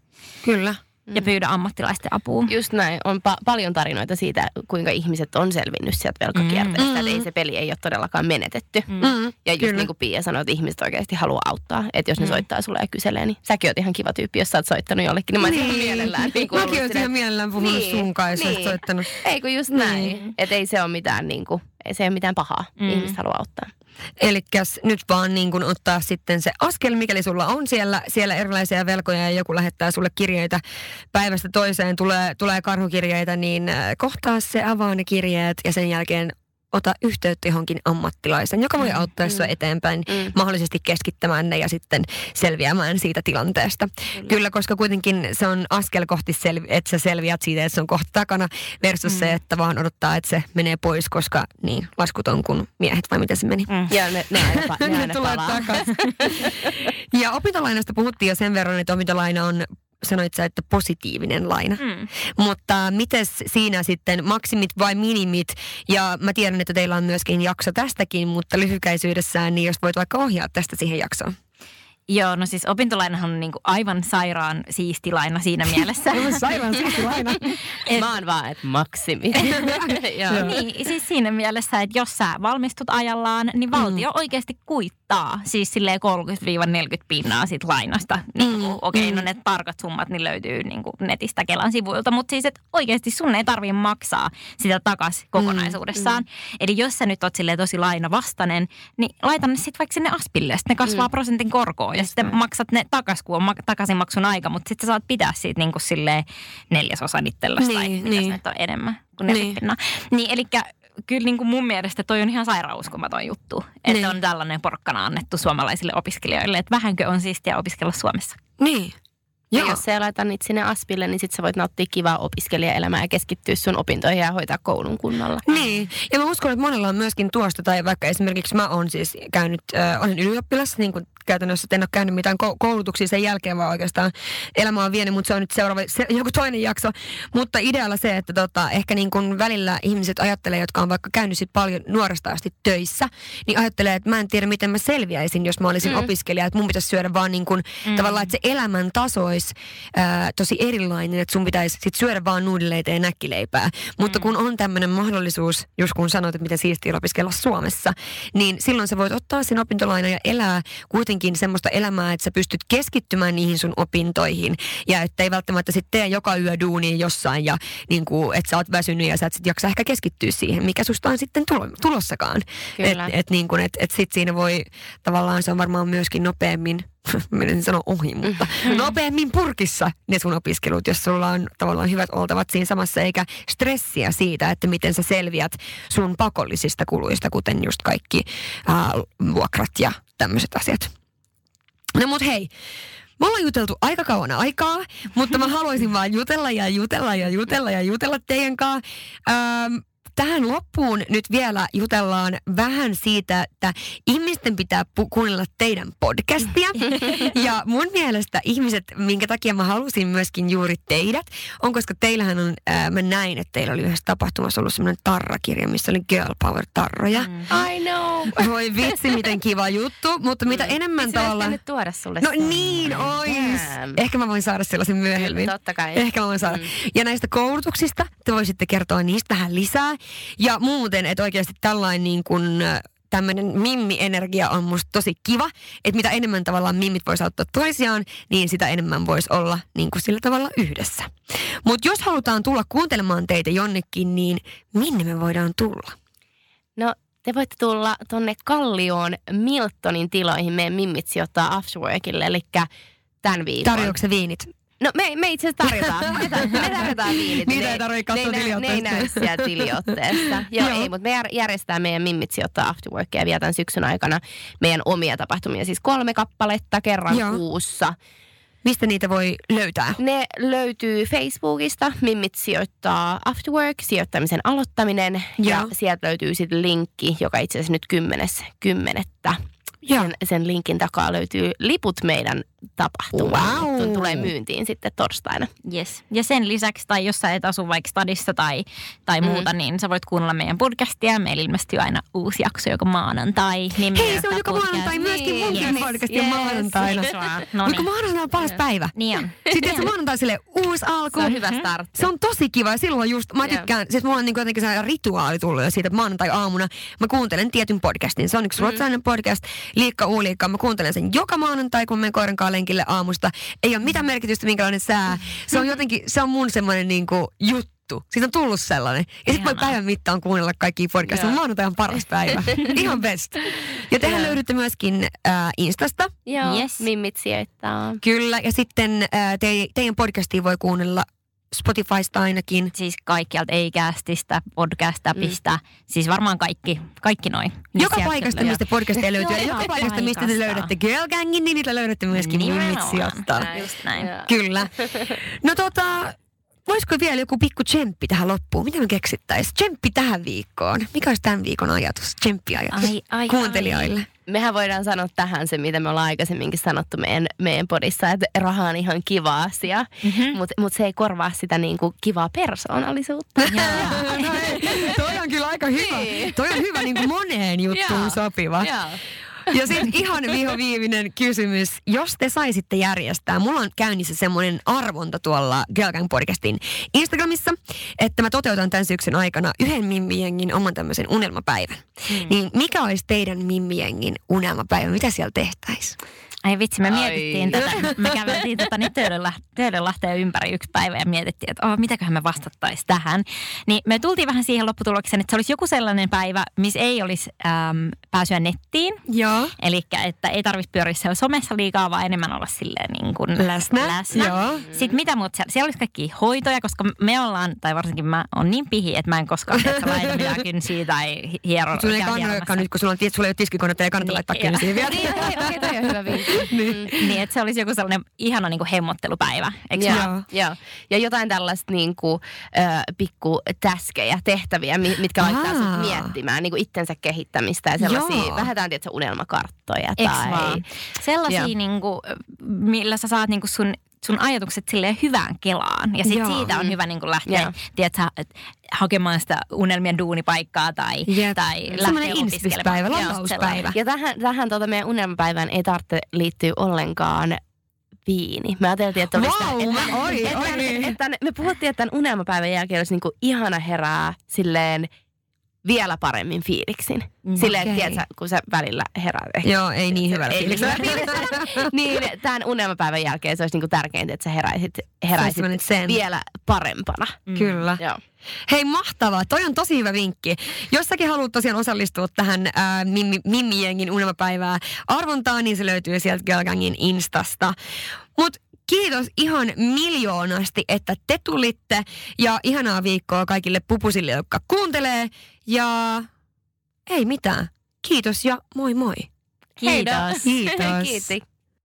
Kyllä. Ja pyydä ammattilaisten apua. Just näin. On pa- paljon tarinoita siitä, kuinka ihmiset on selvinnyt sieltä velkakierteestä. Mm. Ei se peli ei ole todellakaan menetetty. Mm. Ja just Kyllä. niin kuin Pia sanoi, että ihmiset oikeasti haluaa auttaa. Että jos ne soittaa sulle ja kyselee, niin säkin oot ihan kiva tyyppi, jos sä oot soittanut jollekin. Niin mä Niin. mielellään. Niin kuin Mäkin silleen, ihan mielellään puhunut Niin, sun kanssa, jos niin. soittanut. Ei kun just näin. Että ei se ole mitään niin kuin, ei se ole mitään pahaa. Mm. Ihmiset haluaa auttaa. Eli nyt vaan niin kun ottaa sitten se askel, mikäli sulla on siellä, siellä erilaisia velkoja ja joku lähettää sulle kirjeitä päivästä toiseen, tulee, tulee karhukirjeitä, niin äh, kohtaa se, avaa ne kirjeet ja sen jälkeen ota yhteyttä johonkin ammattilaisen, joka voi auttaa sua eteenpäin, Mm. mahdollisesti keskittämään ne ja sitten selviämään siitä tilanteesta. Kyllä, Kyllä koska kuitenkin se on askel kohti, selvi- että sä selviät siitä, että se on kohta takana, versus mm. se, että vaan odottaa, että se menee pois, koska niin, laskut on kuin miehet, vai miten se meni? Mm. Ja ne, ne aina, pa- ne aina tulee takaisin. ja opintolainasta puhuttiin jo sen verran, että opintolaina on sanoit sä, että positiivinen laina. Mm. Mutta miten siinä sitten maksimit vai minimit? Ja mä tiedän, että teillä on myöskin jakso tästäkin, mutta lyhykäisyydessään, niin jos voit vaikka ohjaa tästä siihen jaksoon. Joo, no siis opintolainahan on niinku aivan sairaan siisti laina siinä mielessä. Sairaan siisti laina. Et- Mä oon vaan, että maksimi. Joo. Niin, siis siinä mielessä, että jos sä valmistut ajallaan, niin valtio mm. oikeasti kuittaa. Siis silleen 30-40 pinnaa siitä lainasta. Niin, mm. Okei, okay, no ne tarkat summat niin löytyy niin kuin netistä Kelan sivuilta, mutta siis että oikeasti sun ei tarvitse maksaa sitä takaisin kokonaisuudessaan. Mm. Eli jos sä nyt oot silleen tosi lainavastainen, niin laita ne sitten vaikka sinne aspille, sitten ne kasvaa mm. prosentin korkoa ja sitten maksat ne takas, kun on ma- takaisinmaksun aika, mutta sitten sä saat pitää siitä niin kuin silleen neljäsosan itsellesi tai Niin, mitä niin. nyt on enemmän kuin 40 Niin. pinnaa. Niin, eli kyllä niin kuin mun mielestä toi on ihan sairauskomaton juttu, että Niin. on tällainen porkkana annettu suomalaisille opiskelijoille, että vähänkö on siistiä opiskella Suomessa. Niin. Ja Joo. jos sä laitat niitä sinne aspille, niin sit sä voit nauttia kivaa opiskelijaelämää ja keskittyä sun opintoihin ja hoitaa koulun kunnolla. Niin, ja mä uskon, että monella on myöskin tuosta, tai vaikka esimerkiksi mä oon siis käynyt, äh, olen ylioppilas, niin kuin käytännössä että en ole käynyt mitään ko- koulutuksia sen jälkeen, vaan oikeastaan elämä on vienyt, mutta se on nyt seuraava, se, joku toinen jakso. Mutta idealla se, että tota, ehkä niin kuin välillä ihmiset ajattelee, jotka on vaikka käynyt sit paljon nuoresta asti töissä, niin ajattelee, että mä en tiedä, miten mä selviäisin, jos mä olisin mm. opiskelija, että mun pitäisi syödä vaan niin kuin, mm. tavallaan, että se elämän taso olisi ää, tosi erilainen, että sun pitäisi sit syödä vaan nuudileita ja näkkileipää. Mutta kun on tämmöinen mahdollisuus, just kun sanoit, että miten siistiä opiskella Suomessa, niin silloin sä voit ottaa sen opintolainan ja elää kuitenkin semmoista elämää, että sä pystyt keskittymään niihin sun opintoihin ja että ei välttämättä sitten tee joka yö duunia jossain ja niin kuin, että sä oot väsynyt ja sä et sit jaksa ehkä keskittyä siihen, mikä susta on sitten tulo, tulossakaan. Kyllä. Et, niin kuin, et, et sit siinä voi tavallaan se on varmaan myöskin nopeammin menen sanoa ohi, mutta nopeammin purkissa ne sun opiskelut, jos sulla on tavallaan hyvät oltavat siinä samassa, eikä stressiä siitä, että miten sä selviät sun pakollisista kuluista, kuten just kaikki ää, vuokrat ja tämmöiset asiat. No mut hei, me ollaan juteltu aika kauan aikaa, mutta mä haluaisin vaan jutella ja jutella ja jutella ja jutella teidän kanssa. Ähm, tähän loppuun nyt vielä jutellaan vähän siitä, että ihmisten pitää pu- kuunnella teidän podcastia. ja mun mielestä ihmiset, minkä takia mä halusin myöskin juuri teidät, on koska teillähän on, ää, mä näin, että teillä oli yhdessä tapahtumassa ollut semmoinen tarrakirja, missä oli Girl Power tarroja. Mm. I know. Voi vitsi, miten kiva juttu, mutta mitä Mm. enemmän tavallaan... nyt tuoda sulle No sen. niin, ois. Damn. Ehkä mä voin saada sellaisen myöhemmin. Totta kai. Ehkä mä voin saada. Mm. Ja näistä koulutuksista te voisitte kertoa niistä vähän lisää. Ja muuten, että oikeasti tällainen niin kuin tämmöinen mimmi-energia on musta tosi kiva, että mitä enemmän tavallaan mimmit voisi auttaa toisiaan, niin sitä enemmän voisi olla niin kuin sillä tavalla yhdessä. Mutta jos halutaan tulla kuuntelemaan teitä jonnekin, niin minne me voidaan tulla? No, te voitte tulla tonne Kallioon Miltonin tiloihin meidän mimmit sijoittaa Afterworkille, eli tämän viikon. Tarjoako se viinit? No me, me itse asiassa tarjotaan. Me, tar- me tarjotaan viinit. Niitä Ne- ei tarvitse katsoa näy- Ne ei tiliotteesta. näy siellä tiliotteesta. Joo, Joo. ei, mutta me jär- järjestetään meidän mimmit sijoittaa afterworkia vielä tämän syksyn aikana meidän omia tapahtumia. Siis kolme kappaletta kerran Joo. kuussa. Mistä niitä voi löytää? Ne löytyy Facebookista. Mimmit sijoittaa Afterwork, sijoittamisen aloittaminen. Ja Joo. sieltä löytyy sitten linkki, joka itse asiassa nyt kymmenes kymmenettä. Joo. Sen, sen linkin takaa löytyy liput meidän tapahtumaan. Wow. Tulee myyntiin sitten torstaina. Yes. Ja sen lisäksi, tai jos sä et asu vaikka stadissa tai, tai Mm. muuta, niin sä voit kuunnella meidän podcastia. Meillä ilmestyy aina uusi jakso joka maanantai. Niin Hei, se on joka maanantai myöskin Niin. munkin Yes, podcastin yes. maanantaina. Kiitos vaan. No niin. maanantaina on paras päivä. Niin on. Sitten se maanantai sille uusi alku. Se on hyvä startti. Se on tosi kiva ja silloin just, mä tykkään, siis mulla on niin jotenkin sellainen rituaali tullut jo siitä, että maanantai-aamuna mä kuuntelen tietyn podcastin. Se on yksi ruotsalainen podcast, Liikka Uuliikka. Mä kuuntelen sen joka maanantai, kun menen koiran kanssa lenkille aamusta. Ei ole mitään merkitystä, minkälainen sää. Se on jotenkin, se on mun semmoinen niin juttu. Siitä on tullut sellainen. Ja sitten voi päivän mittaan kuunnella kaikkia podcasteja. Joo. Maanantai on paras päivä. Ihan best. Ja tehän Joo. löydätte myöskin äh, Instasta. Joo, Yes. mimmit sijoittaa. Kyllä, ja sitten ää, te, teidän podcastia voi kuunnella Spotifysta ainakin. Siis kaikkialta, ei kästistä, podcastapista, mm. siis varmaan kaikki, kaikki noin. Joka sieltä paikasta, mistä podcastia löytyy. Ja Joka paikasta, mistä te löydätte Girl Gangin, niin niitä löydätte myöskin Nimenomaan. Sijoittaa. Näin. Just näin. Kyllä. No tota, voisiko vielä joku pikku tsemppi tähän loppuun? Mitä me keksittäisiin? Tsemppi tähän viikkoon. Mikä olisi tämän viikon ajatus? Tsemppi-ajatus Ai, ai, kuuntelijoille. Mehän voidaan sanoa tähän se, mitä me ollaan aikaisemminkin sanottu meidän, meidän podissa, että raha on ihan kiva asia, Mhm. mutta mut se ei korvaa sitä niinku kivaa persoonallisuutta. Toi on kyllä aika hyvä. Toi on hyvä niin kuin moneen juttuun sopiva. Ja sitten ihan vihoviivinen kysymys. Jos te saisitte järjestää, mulla on käynnissä semmoinen arvonta tuolla Girl Gang podcastin Instagramissa, että mä toteutan tämän syksyn aikana yhden mimmijengin oman tämmöisen unelmapäivän. Hmm. Niin mikä olisi teidän mimmijengin unelmapäivä? Mitä siellä tehtäisiin? Ai vitsi, me Ai. mietittiin tätä. Me käveltiin tätä niin Töölönlahteen ympäri yksi päivä ja mietittiin, että oh, mitäköhän me vastattaisiin tähän. Niin me tultiin vähän siihen lopputulokseen, että se olisi joku sellainen päivä, missä ei olisi äm, pääsyä nettiin. Joo. Eli että ei tarvitsisi pyöriä siellä somessa liikaa, vaan enemmän olla silleen niin kuin Läsnä. läsnä. Joo. Sitten mitä muuta siellä? Siellä olisi kaikki hoitoja, koska me ollaan, tai varsinkin mä on niin pihi, että mä en koskaan että laita mitään kynsiä tai hiero. Sulla ei kannata nyt, kun sulla on, sulla ei ole tiskikonetta, ei kannata Niin, laittaa kynsiä vielä. Niin, toi on hyvä vinkki. Niin, että se olisi joku sellainen ihana niin kuin hemmottelupäivä. Eikö Joo, joo. Ja jotain tällaista niin kuin, ö, pikku täskejä, tehtäviä, mi- mitkä laittaa Aa. sut miettimään niin kuin itsensä kehittämistä ja sellaisia, Joo. lähdetään tietysti unelmakarttoja tai... vaan? Sellaisia, Joo. niinku, millä sä saat niinku sun, sun ajatukset silleen hyvään kelaan. Ja sit Joo. siitä on hyvä niinku lähteä Joo. tiedätkö, hakemaan sitä unelmien duunipaikkaa tai, Jep. tai lähteä opiskelemaan. Sellainen. Ja tähän, tähän tota meidän unelmapäivään ei tarvitse liittyä ollenkaan viini. Me ajateltiin, että olisi Vau, että, mä- oi, että, oi että, niin. että, me puhuttiin, että tämän unelmapäivän jälkeen olisi niinku ihana herää silleen vielä paremmin fiiliksin. Mm, Silleen, okay. että kun sä välillä herää. Joo, ei niin hyvällä ei fiiliksellä. niin, tämän unelmapäivän jälkeen se olisi niinku tärkeintä, että sä heräisit, heräisit sen. vielä parempana. Mm. Kyllä. Joo. Hei mahtavaa, toi on tosi hyvä vinkki. Jos säkin haluat tosiaan osallistua tähän ää, Mimmi, Mimmi unelmapäivää arvontaan, niin se löytyy sieltä Girlgangin Instasta. Mutta Kiitos ihan miljoonasti, että te tulitte ja ihanaa viikkoa kaikille pupusille, jotka kuuntelee. Ja ei mitään. Kiitos ja moi moi. Kiitos. Kiitos. Kiitos.